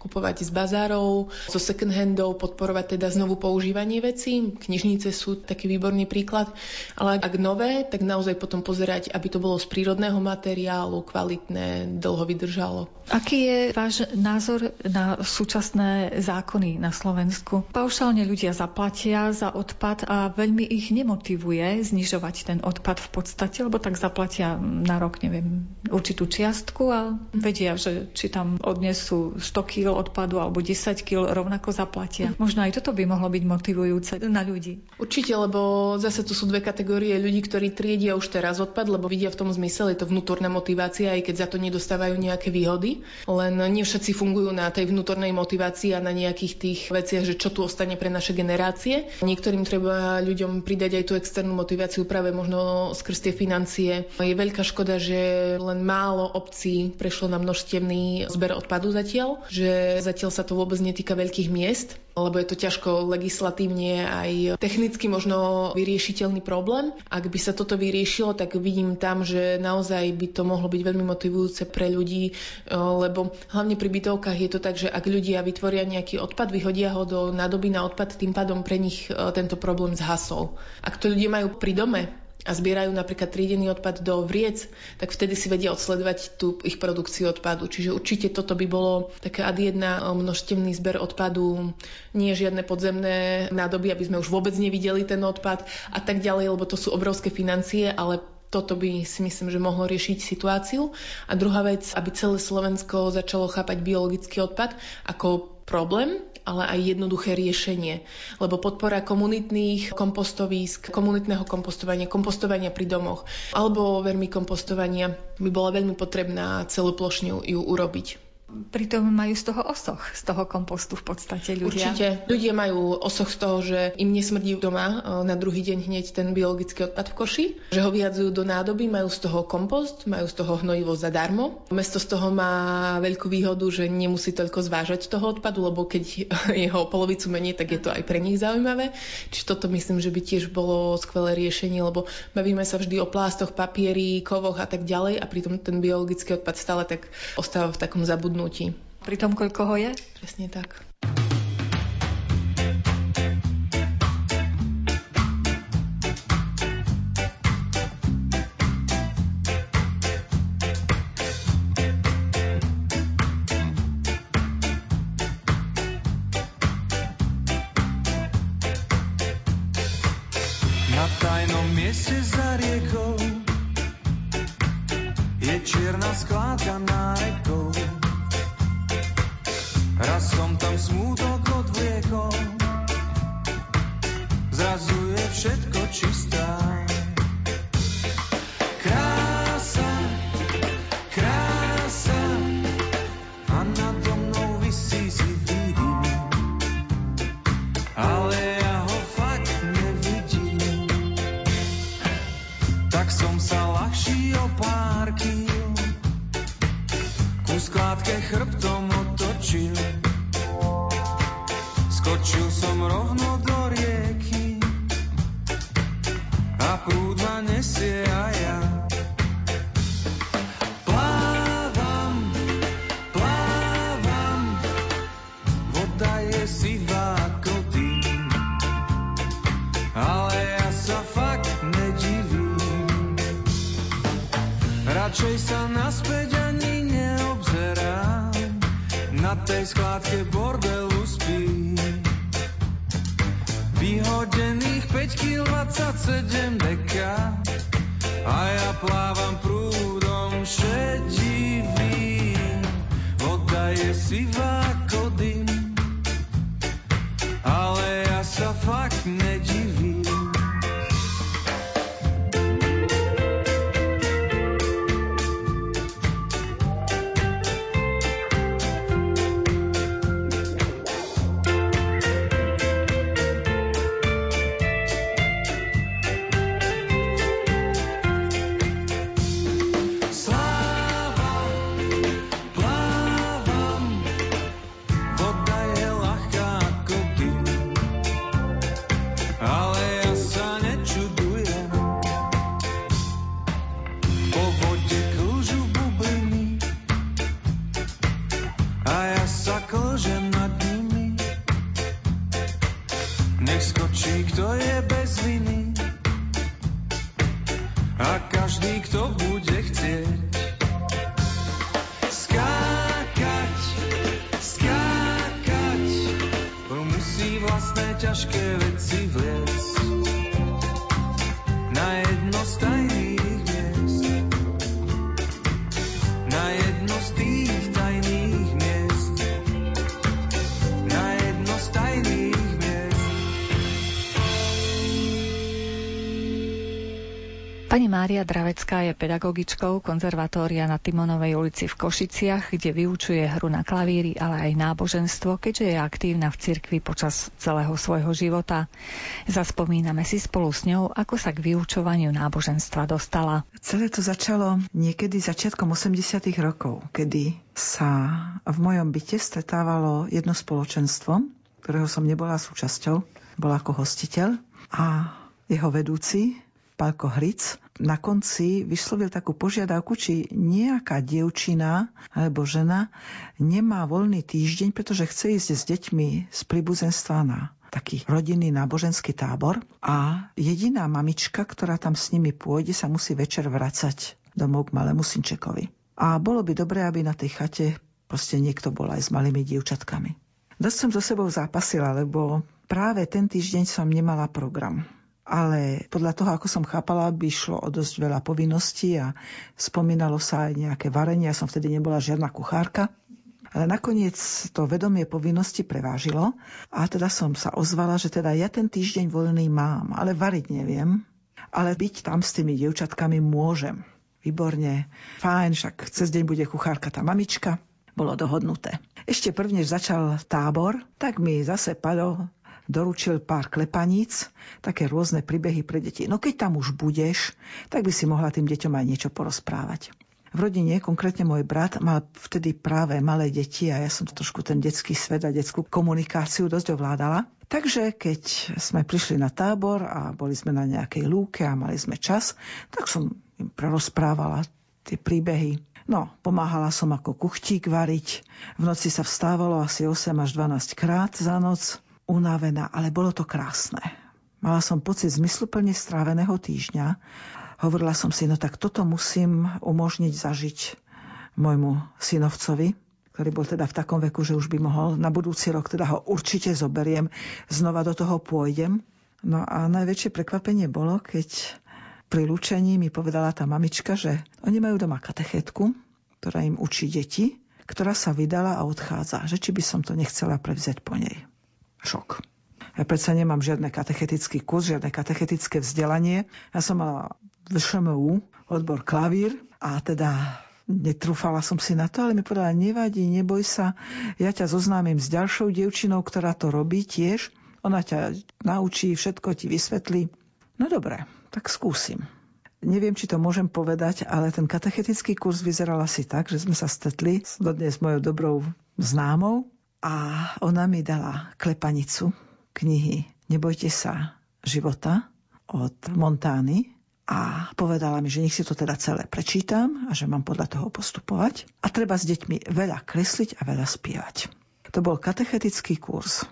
[SPEAKER 5] kupovať z bazárov, zo second handov, podporovať teda znovu používanie vecí. Knižnice sú taký výborný príklad, ale ak ak nové, tak naozaj potom pozerať, aby to bolo z prírodného materiálu, kvalitné, dlho vydržalo.
[SPEAKER 1] Aký je váš názor na súčasné zákony na Slovensku? Paušálne ľudia zaplatia za odpad a veľmi ich nemotivuje znižovať ten odpad v podstate, lebo tak zaplatia na rok, neviem, určitú čiastku a vedia, že či tam odnesú 100 kg odpadu alebo 10 kg, rovnako zaplatia. Možno aj toto by mohlo byť motivujúce na ľudí.
[SPEAKER 5] Určite, lebo zase tu sú dve kategórie ľudí, ktorí triedia už teraz odpad, lebo vidia v tom zmysel, je to vnútorná motivácia, aj keď za to nedostávajú nejaké výhody. Len nie všetci fungujú na tej vnútornej motivácii a na nejakých tých veciach, že čo tu ostane pre naše generácie. Niektorým treba ľuďom pridať aj tú externú motiváciu práve možno skrz tie financie. Je veľká škoda, že len málo obcí prešlo na množstevný zber odpadu zatiaľ, že zatiaľ sa to vôbec netýka veľkých miest, lebo je to ťažko legislatívne aj technicky možno vyriešiteľný problém. Ak by sa toto vyriešilo, tak vidím tam, že naozaj by to mohlo byť veľmi motivujúce pre ľudí, eh, lebo hlavne pri bytovkách je to tak, že ak ľudia vytvoria nejaký odpad, vyhodia ho do nádoby na odpad, tým pádom pre nich eh, tento problém zhasol. Ak to ľudia majú pri dome, a zbierajú napríklad trídený odpad do vriec, tak vtedy si vedia odsledovať tú ich produkciu odpadu. Čiže určite toto by bolo také ad jedna množstevný zber odpadu, nie žiadne podzemné nádoby, aby sme už vôbec nevideli ten odpad a tak ďalej, lebo to sú obrovské financie, ale toto by si myslím, že mohlo riešiť situáciu. A druhá vec, aby celé Slovensko začalo chápať biologický odpad ako problém, ale aj jednoduché riešenie. Lebo podpora komunitných kompostovísk, komunitného kompostovania, kompostovania pri domoch alebo vermi kompostovania by bola veľmi potrebná celoplošne ju urobiť.
[SPEAKER 1] Pritom majú z toho osoch, z toho kompostu v podstate ľudia.
[SPEAKER 5] Určite. Ľudia majú osoch z toho, že im nesmrdí doma e, na druhý deň hneď ten biologický odpad v koši, že ho vyjadzujú do nádoby, majú z toho kompost, majú z toho hnojivo zadarmo. Mesto z toho má veľkú výhodu, že nemusí toľko zvážať toho odpadu, lebo keď jeho polovicu menej, tak je to aj pre nich zaujímavé. Čiže toto myslím, že by tiež bolo skvelé riešenie, lebo bavíme sa vždy o plástoch, papieri, kovoch a tak ďalej a pritom ten biologický odpad stále tak ostáva v takom zabudnutí rozhodnutí.
[SPEAKER 1] Pri tom, koľko ho je?
[SPEAKER 5] Presne tak.
[SPEAKER 7] Na tajnom mieste za riekou je čierna skládka na Nech skočí, kto je bez viny a každý, kto bude chcieť. Skákať, skákať, musí vlastné ťažké veci
[SPEAKER 1] Pani Mária Dravecká je pedagogičkou konzervatória na Timonovej ulici v Košiciach, kde vyučuje hru na klavíri, ale aj náboženstvo, keďže je aktívna v cirkvi počas celého svojho života. Zaspomíname si spolu s ňou, ako sa k vyučovaniu náboženstva dostala.
[SPEAKER 8] Celé to začalo niekedy začiatkom 80. rokov, kedy sa v mojom byte stretávalo jedno spoločenstvo, ktorého som nebola súčasťou, bola ako hostiteľ a jeho vedúci, Pálko Hric, na konci vyslovil takú požiadavku, či nejaká dievčina alebo žena nemá voľný týždeň, pretože chce ísť s deťmi z príbuzenstva na taký rodinný náboženský tábor a jediná mamička, ktorá tam s nimi pôjde, sa musí večer vracať domov k malému synčekovi. A bolo by dobré, aby na tej chate proste niekto bol aj s malými dievčatkami. Dosť som so sebou zápasila, lebo práve ten týždeň som nemala program ale podľa toho, ako som chápala, by šlo o dosť veľa povinností a spomínalo sa aj nejaké varenie. Ja som vtedy nebola žiadna kuchárka. Ale nakoniec to vedomie povinnosti prevážilo a teda som sa ozvala, že teda ja ten týždeň voľný mám, ale variť neviem. Ale byť tam s tými dievčatkami môžem. Výborne, fajn, však cez deň bude kuchárka tá mamička. Bolo dohodnuté. Ešte prvne začal tábor, tak mi zase padlo doručil pár klepaníc, také rôzne príbehy pre deti. No keď tam už budeš, tak by si mohla tým deťom aj niečo porozprávať. V rodine, konkrétne môj brat, mal vtedy práve malé deti a ja som trošku ten detský svet a detskú komunikáciu dosť ovládala. Takže keď sme prišli na tábor a boli sme na nejakej lúke a mali sme čas, tak som im prerozprávala tie príbehy. No, pomáhala som ako kuchtík variť. V noci sa vstávalo asi 8 až 12 krát za noc unavená, ale bolo to krásne. Mala som pocit zmysluplne stráveného týždňa. Hovorila som si, no tak toto musím umožniť zažiť môjmu synovcovi, ktorý bol teda v takom veku, že už by mohol na budúci rok, teda ho určite zoberiem, znova do toho pôjdem. No a najväčšie prekvapenie bolo, keď pri lúčení mi povedala tá mamička, že oni majú doma katechetku, ktorá im učí deti, ktorá sa vydala a odchádza, že či by som to nechcela prevziať po nej šok. Ja predsa nemám žiadny katechetický kurz, žiadne katechetické vzdelanie. Ja som mala v ŠMU odbor klavír a teda netrúfala som si na to, ale mi povedala, nevadí, neboj sa, ja ťa zoznámim s ďalšou dievčinou, ktorá to robí tiež. Ona ťa naučí, všetko ti vysvetlí. No dobre, tak skúsim. Neviem, či to môžem povedať, ale ten katechetický kurz vyzeral asi tak, že sme sa stretli dodnes s mojou dobrou známou a ona mi dala klepanicu knihy Nebojte sa života od Montány a povedala mi, že nech si to teda celé prečítam a že mám podľa toho postupovať. A treba s deťmi veľa kresliť a veľa spievať. To bol katechetický kurz.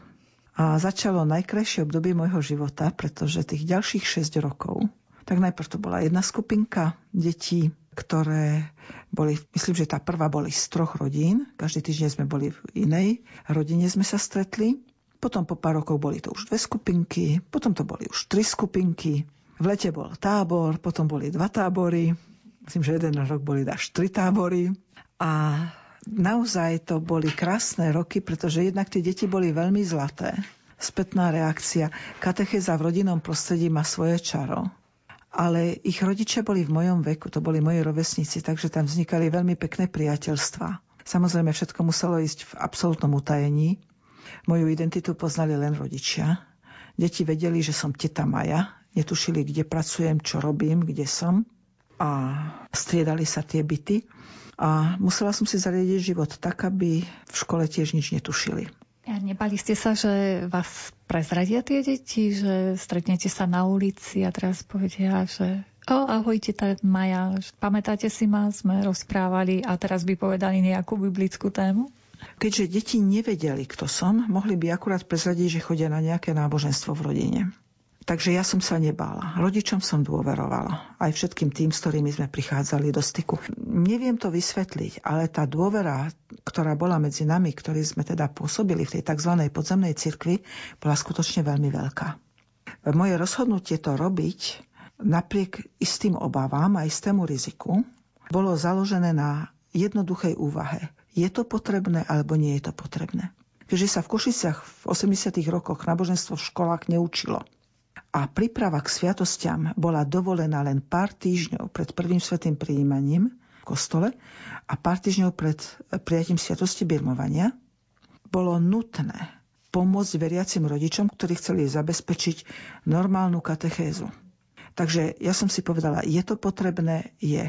[SPEAKER 8] A začalo najkrajšie obdobie môjho života, pretože tých ďalších 6 rokov, tak najprv to bola jedna skupinka detí, ktoré boli, myslím, že tá prvá boli z troch rodín. Každý týždeň sme boli v inej rodine, sme sa stretli. Potom po pár rokov boli to už dve skupinky, potom to boli už tri skupinky. V lete bol tábor, potom boli dva tábory. Myslím, že jeden rok boli až tri tábory. A naozaj to boli krásne roky, pretože jednak tie deti boli veľmi zlaté. Spätná reakcia. Katecheza v rodinnom prostredí má svoje čaro ale ich rodičia boli v mojom veku, to boli moji rovesníci, takže tam vznikali veľmi pekné priateľstvá. Samozrejme, všetko muselo ísť v absolútnom utajení. Moju identitu poznali len rodičia. Deti vedeli, že som teta Maja, netušili, kde pracujem, čo robím, kde som a striedali sa tie byty. A musela som si zariadiť život tak, aby v škole tiež nič netušili.
[SPEAKER 1] A nebali ste sa, že vás prezradia tie deti, že stretnete sa na ulici a teraz povedia, že o, ahojte, tá Maja, pamätáte si ma, sme rozprávali a teraz by povedali nejakú biblickú tému?
[SPEAKER 8] Keďže deti nevedeli, kto som, mohli by akurát prezradiť, že chodia na nejaké náboženstvo v rodine. Takže ja som sa nebála. Rodičom som dôverovala. Aj všetkým tým, s ktorými sme prichádzali do styku. Neviem to vysvetliť, ale tá dôvera, ktorá bola medzi nami, ktorí sme teda pôsobili v tej tzv. podzemnej cirkvi, bola skutočne veľmi veľká. Moje rozhodnutie to robiť napriek istým obavám a istému riziku bolo založené na jednoduchej úvahe. Je to potrebné alebo nie je to potrebné? Keďže sa v Košiciach v 80. rokoch náboženstvo v školách neučilo a príprava k sviatostiam bola dovolená len pár týždňov pred prvým svetým príjmaním v kostole a pár týždňov pred prijatím sviatosti birmovania, bolo nutné pomôcť veriacim rodičom, ktorí chceli zabezpečiť normálnu katechézu. Takže ja som si povedala, je to potrebné, je.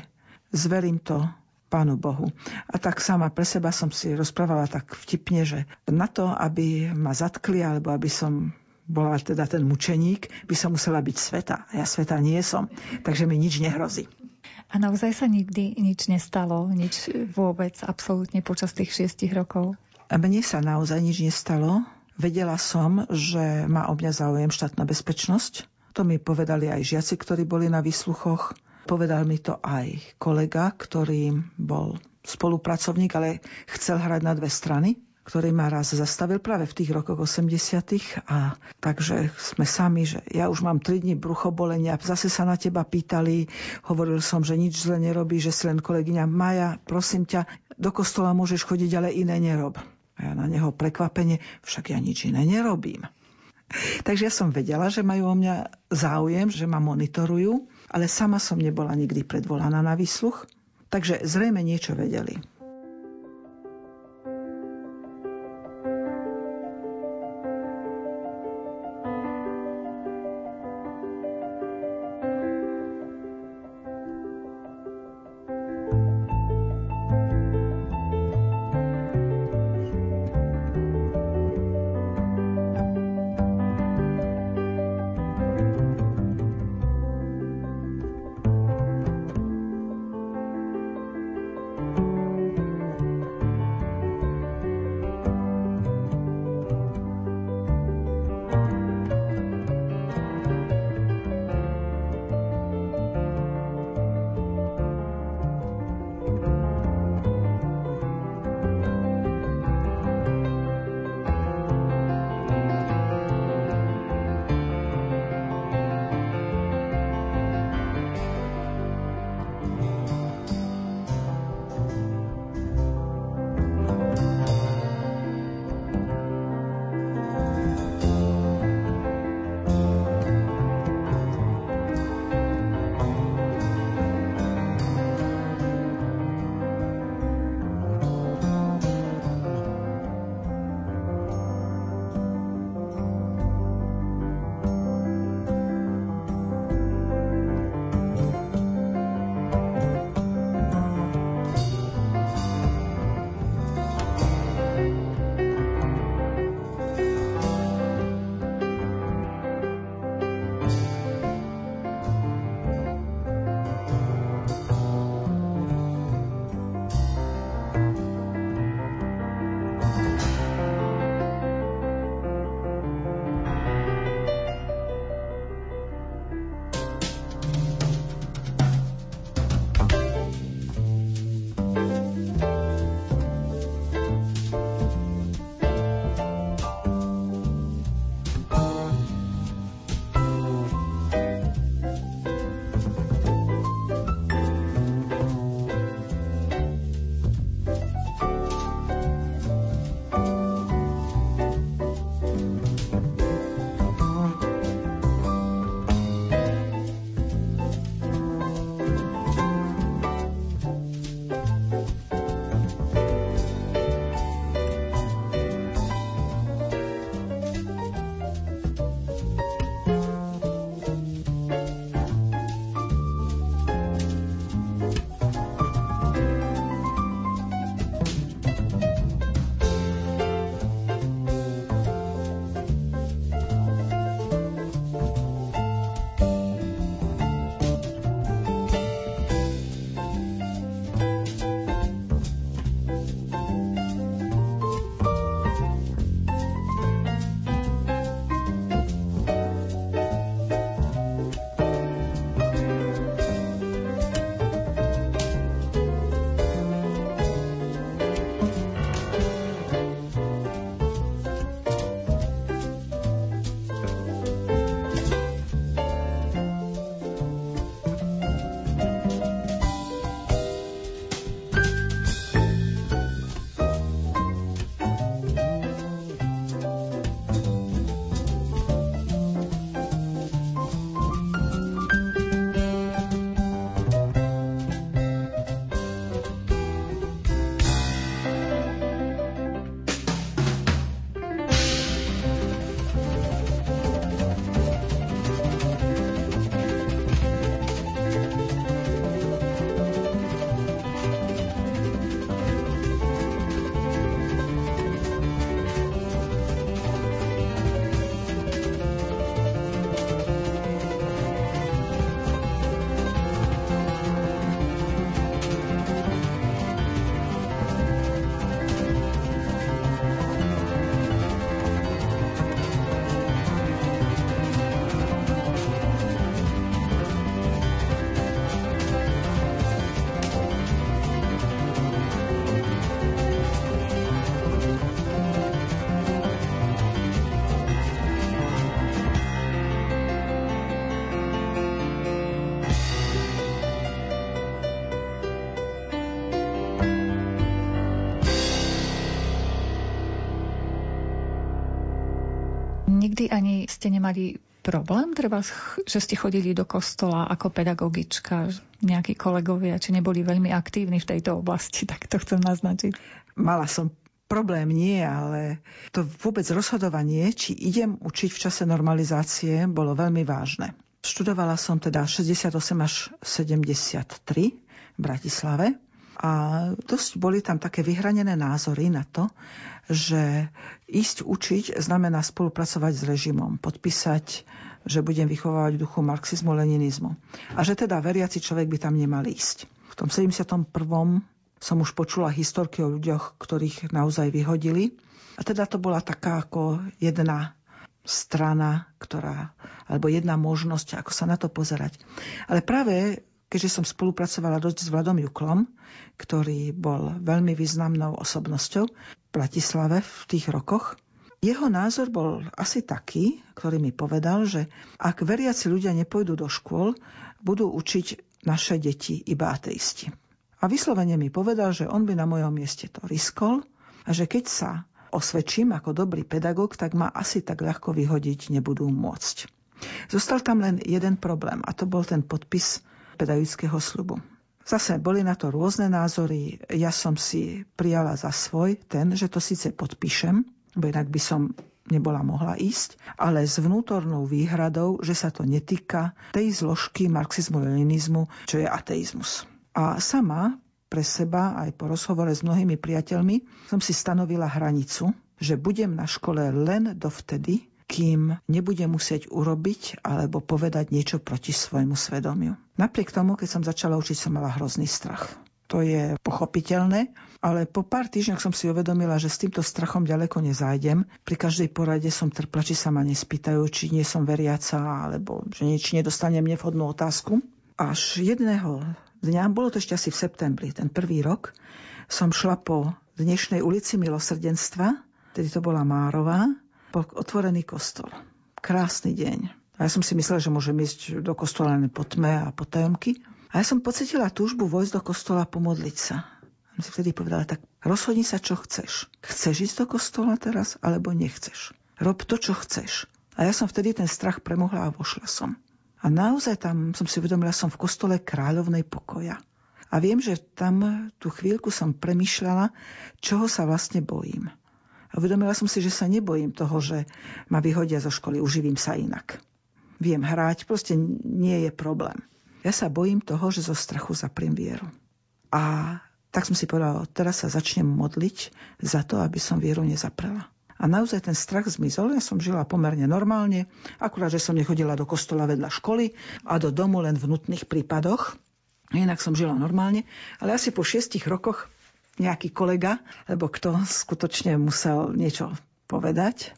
[SPEAKER 8] Zverím to Pánu Bohu. A tak sama pre seba som si rozprávala tak vtipne, že na to, aby ma zatkli, alebo aby som bola teda ten mučeník, by som musela byť sveta. A ja sveta nie som, takže mi nič nehrozí.
[SPEAKER 1] A naozaj sa nikdy nič nestalo, nič vôbec, absolútne počas tých šiestich rokov?
[SPEAKER 8] A mne sa naozaj nič nestalo. Vedela som, že má o mňa záujem štátna bezpečnosť. To mi povedali aj žiaci, ktorí boli na výsluchoch. Povedal mi to aj kolega, ktorý bol spolupracovník, ale chcel hrať na dve strany ktorý ma raz zastavil práve v tých rokoch 80 a takže sme sami, že ja už mám 3 dní bruchobolenia, zase sa na teba pýtali, hovoril som, že nič zle nerobí, že si len kolegyňa Maja, prosím ťa, do kostola môžeš chodiť, ale iné nerob. A ja na neho prekvapenie, však ja nič iné nerobím. Takže ja som vedela, že majú o mňa záujem, že ma monitorujú ale sama som nebola nikdy predvolaná na výsluch, takže zrejme niečo vedeli.
[SPEAKER 1] Nikdy ani ste nemali problém, treba, že ste chodili do kostola ako pedagogička, nejakí kolegovia, či neboli veľmi aktívni v tejto oblasti, tak to chcem naznačiť.
[SPEAKER 8] Mala som problém nie, ale to vôbec rozhodovanie, či idem učiť v čase normalizácie, bolo veľmi vážne. Študovala som teda 68 až 73 v Bratislave a dosť boli tam také vyhranené názory na to, že ísť učiť znamená spolupracovať s režimom, podpísať, že budem vychovávať duchu marxizmu, leninizmu. A že teda veriaci človek by tam nemal ísť. V tom 71. som už počula historky o ľuďoch, ktorých naozaj vyhodili. A teda to bola taká ako jedna strana, ktorá, alebo jedna možnosť, ako sa na to pozerať. Ale práve keďže som spolupracovala dosť s Vladom Juklom, ktorý bol veľmi významnou osobnosťou v Bratislave v tých rokoch, jeho názor bol asi taký, ktorý mi povedal, že ak veriaci ľudia nepôjdu do škôl, budú učiť naše deti iba ateisti. A vyslovene mi povedal, že on by na mojom mieste to riskol a že keď sa osvedčím ako dobrý pedagóg, tak ma asi tak ľahko vyhodiť nebudú môcť. Zostal tam len jeden problém a to bol ten podpis pedagogického slubu. Zase boli na to rôzne názory. Ja som si prijala za svoj ten, že to síce podpíšem, bo inak by som nebola mohla ísť, ale s vnútornou výhradou, že sa to netýka tej zložky marxizmu-leninizmu, čo je ateizmus. A sama pre seba, aj po rozhovore s mnohými priateľmi, som si stanovila hranicu, že budem na škole len dovtedy, kým nebude musieť urobiť alebo povedať niečo proti svojmu svedomiu. Napriek tomu, keď som začala učiť, som mala hrozný strach. To je pochopiteľné, ale po pár týždňoch som si uvedomila, že s týmto strachom ďaleko nezájdem. Pri každej porade som trpla, či sa ma nespýtajú, či nie som veriaca, alebo že nič nedostanem nevhodnú otázku. Až jedného dňa, bolo to ešte asi v septembri, ten prvý rok, som šla po dnešnej ulici Milosrdenstva, tedy to bola Márová, bol otvorený kostol. Krásny deň. A ja som si myslela, že môžem ísť do kostola len po tme a po tajomky. A ja som pocitila túžbu vojsť do kostola a pomodliť sa. A si vtedy povedala, tak rozhodni sa, čo chceš. Chceš ísť do kostola teraz, alebo nechceš. Rob to, čo chceš. A ja som vtedy ten strach premohla a vošla som. A naozaj tam som si uvedomila, som v kostole kráľovnej pokoja. A viem, že tam tú chvíľku som premyšľala, čoho sa vlastne bojím. A uvedomila som si, že sa nebojím toho, že ma vyhodia zo školy, uživím sa inak. Viem hrať, proste nie je problém. Ja sa bojím toho, že zo strachu zapriem vieru. A tak som si povedala, teraz sa začnem modliť za to, aby som vieru nezaprela. A naozaj ten strach zmizol, ja som žila pomerne normálne, akurát, že som nechodila do kostola vedľa školy a do domu len v nutných prípadoch. Inak som žila normálne, ale asi po šiestich rokoch nejaký kolega, lebo kto skutočne musel niečo povedať.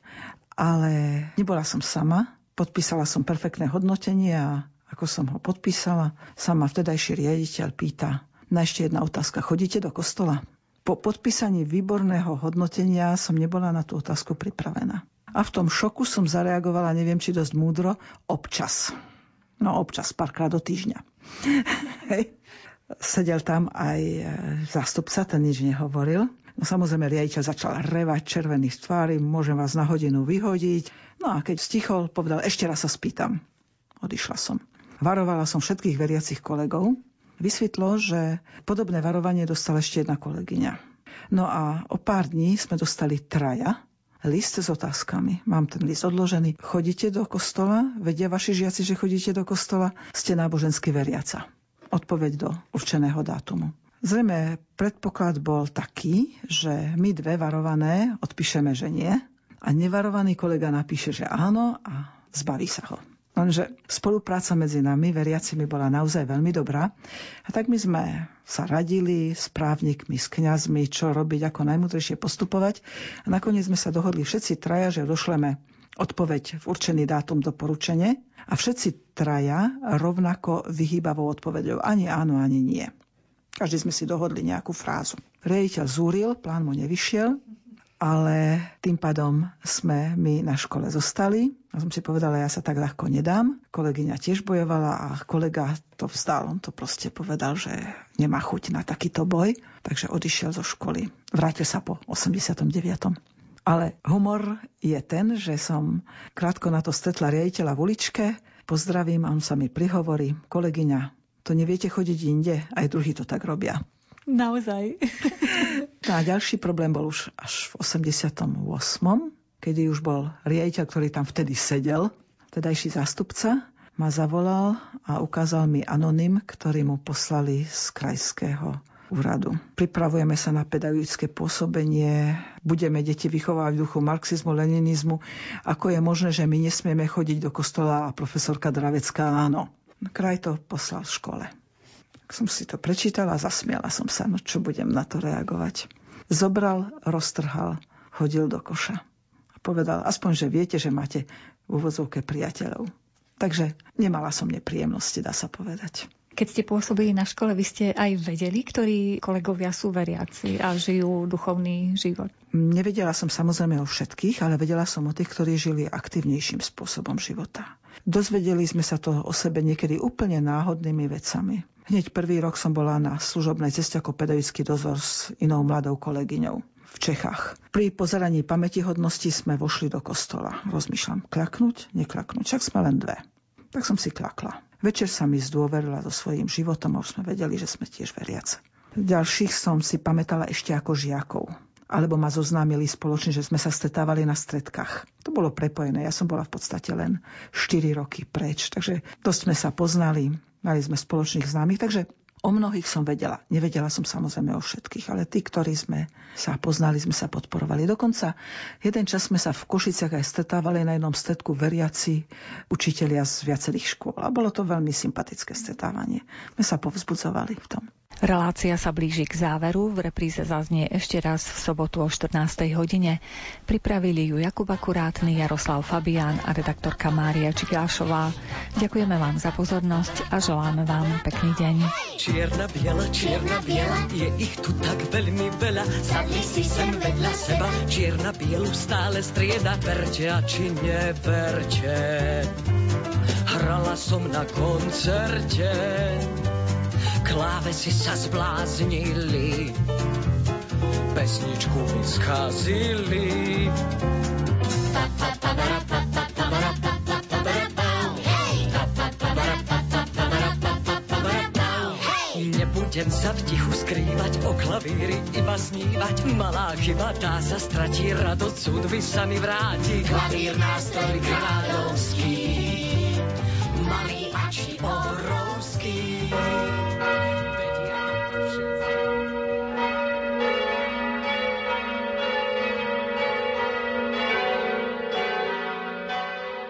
[SPEAKER 8] Ale nebola som sama, podpísala som perfektné hodnotenie a ako som ho podpísala, sa ma vtedajší riaditeľ pýta, na ešte jedna otázka, chodíte do kostola? Po podpísaní výborného hodnotenia som nebola na tú otázku pripravená. A v tom šoku som zareagovala, neviem, či dosť múdro, občas. No občas, párkrát do týždňa. Sedel tam aj e, zástupca, ten nič nehovoril. No samozrejme, riaditeľ začal revať červený z tvári, môžem vás na hodinu vyhodiť. No a keď stichol, povedal, ešte raz sa spýtam. Odišla som. Varovala som všetkých veriacich kolegov. Vysvetlo, že podobné varovanie dostala ešte jedna kolegyňa. No a o pár dní sme dostali traja list s otázkami. Mám ten list odložený. Chodíte do kostola? Vedia vaši žiaci, že chodíte do kostola? Ste nábožensky veriaca odpoveď do určeného dátumu. Zrejme predpoklad bol taký, že my dve varované odpíšeme, že nie a nevarovaný kolega napíše, že áno a zbaví sa ho. Lenže spolupráca medzi nami, veriacimi, bola naozaj veľmi dobrá. A tak my sme sa radili s právnikmi, s kňazmi, čo robiť, ako najmudrejšie postupovať. A nakoniec sme sa dohodli všetci traja, že došleme odpoveď v určený dátum do poručenie a všetci traja rovnako vyhýbavou odpovedou. Ani áno, ani nie. Každý sme si dohodli nejakú frázu. Rejiteľ zúril, plán mu nevyšiel, ale tým pádom sme my na škole zostali. A som si povedala, ja sa tak ľahko nedám. Kolegyňa tiež bojovala a kolega to vzdal. On to proste povedal, že nemá chuť na takýto boj, takže odišiel zo školy. Vrátil sa po 89. Ale humor je ten, že som krátko na to stretla riaditeľa v uličke, pozdravím a on sa mi prihovorí, kolegyňa, to neviete chodiť inde, aj druhí to tak robia.
[SPEAKER 1] Naozaj.
[SPEAKER 8] A ďalší problém bol už až v 88., kedy už bol riaditeľ, ktorý tam vtedy sedel, tedajší zástupca, ma zavolal a ukázal mi anonym, ktorý mu poslali z krajského úradu. Pripravujeme sa na pedagogické pôsobenie, budeme deti vychovávať v duchu marxizmu, leninizmu. Ako je možné, že my nesmieme chodiť do kostola a profesorka Dravecká áno. Kraj to poslal v škole. Som si to prečítala a zasmiala som sa, no čo budem na to reagovať. Zobral, roztrhal, hodil do koša. A povedal, aspoň, že viete, že máte v úvodzovke priateľov. Takže nemala som nepríjemnosti, dá sa povedať.
[SPEAKER 1] Keď ste pôsobili na škole, vy ste aj vedeli, ktorí kolegovia sú veriaci a žijú duchovný život?
[SPEAKER 8] Nevedela som samozrejme o všetkých, ale vedela som o tých, ktorí žili aktívnejším spôsobom života. Dozvedeli sme sa to o sebe niekedy úplne náhodnými vecami. Hneď prvý rok som bola na služobnej ceste ako pedagogický dozor s inou mladou kolegyňou v Čechách. Pri pozeraní pamätihodnosti sme vošli do kostola. Rozmýšľam, klaknúť, neklaknúť, však sme len dve. Tak som si klakla. Večer sa mi zdôverila so svojím životom a už sme vedeli, že sme tiež veriace. Ďalších som si pamätala ešte ako žiakov alebo ma zoznámili spoločne, že sme sa stretávali na stredkách. To bolo prepojené. Ja som bola v podstate len 4 roky preč, takže dosť sme sa poznali, mali sme spoločných známych, takže O mnohých som vedela. Nevedela som samozrejme o všetkých, ale tí, ktorí sme sa poznali, sme sa podporovali. Dokonca jeden čas sme sa v Košiciach aj stretávali na jednom stredku veriaci učitelia z viacerých škôl. A bolo to veľmi sympatické stretávanie. My sa povzbudzovali v tom.
[SPEAKER 1] Relácia sa blíži k záveru, v repríze zaznie ešte raz v sobotu o 14. hodine. Pripravili ju Jakub Akurátny, Jaroslav Fabián a redaktorka Mária Čigášová. Ďakujeme vám za pozornosť a želáme vám pekný deň.
[SPEAKER 2] Čierna biela, čierna biela, je ich tu tak veľmi veľa, sadli si sem vedľa seba, čierna bielu stále strieda, verte a či neverte. Hrala som na koncerte, klávesy sa zbláznili, pesničku mi skazili. Nebudem sa v tichu skrývať, o klavíri iba snívať. Malá chyba, tá sa stratí, radosť súdby sa mi vráti. Klavír nástroj kráľovský, malý a či obrovský.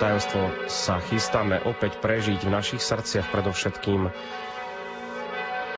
[SPEAKER 9] Tajomstvo sa chystáme opäť prežiť v našich srdciach predovšetkým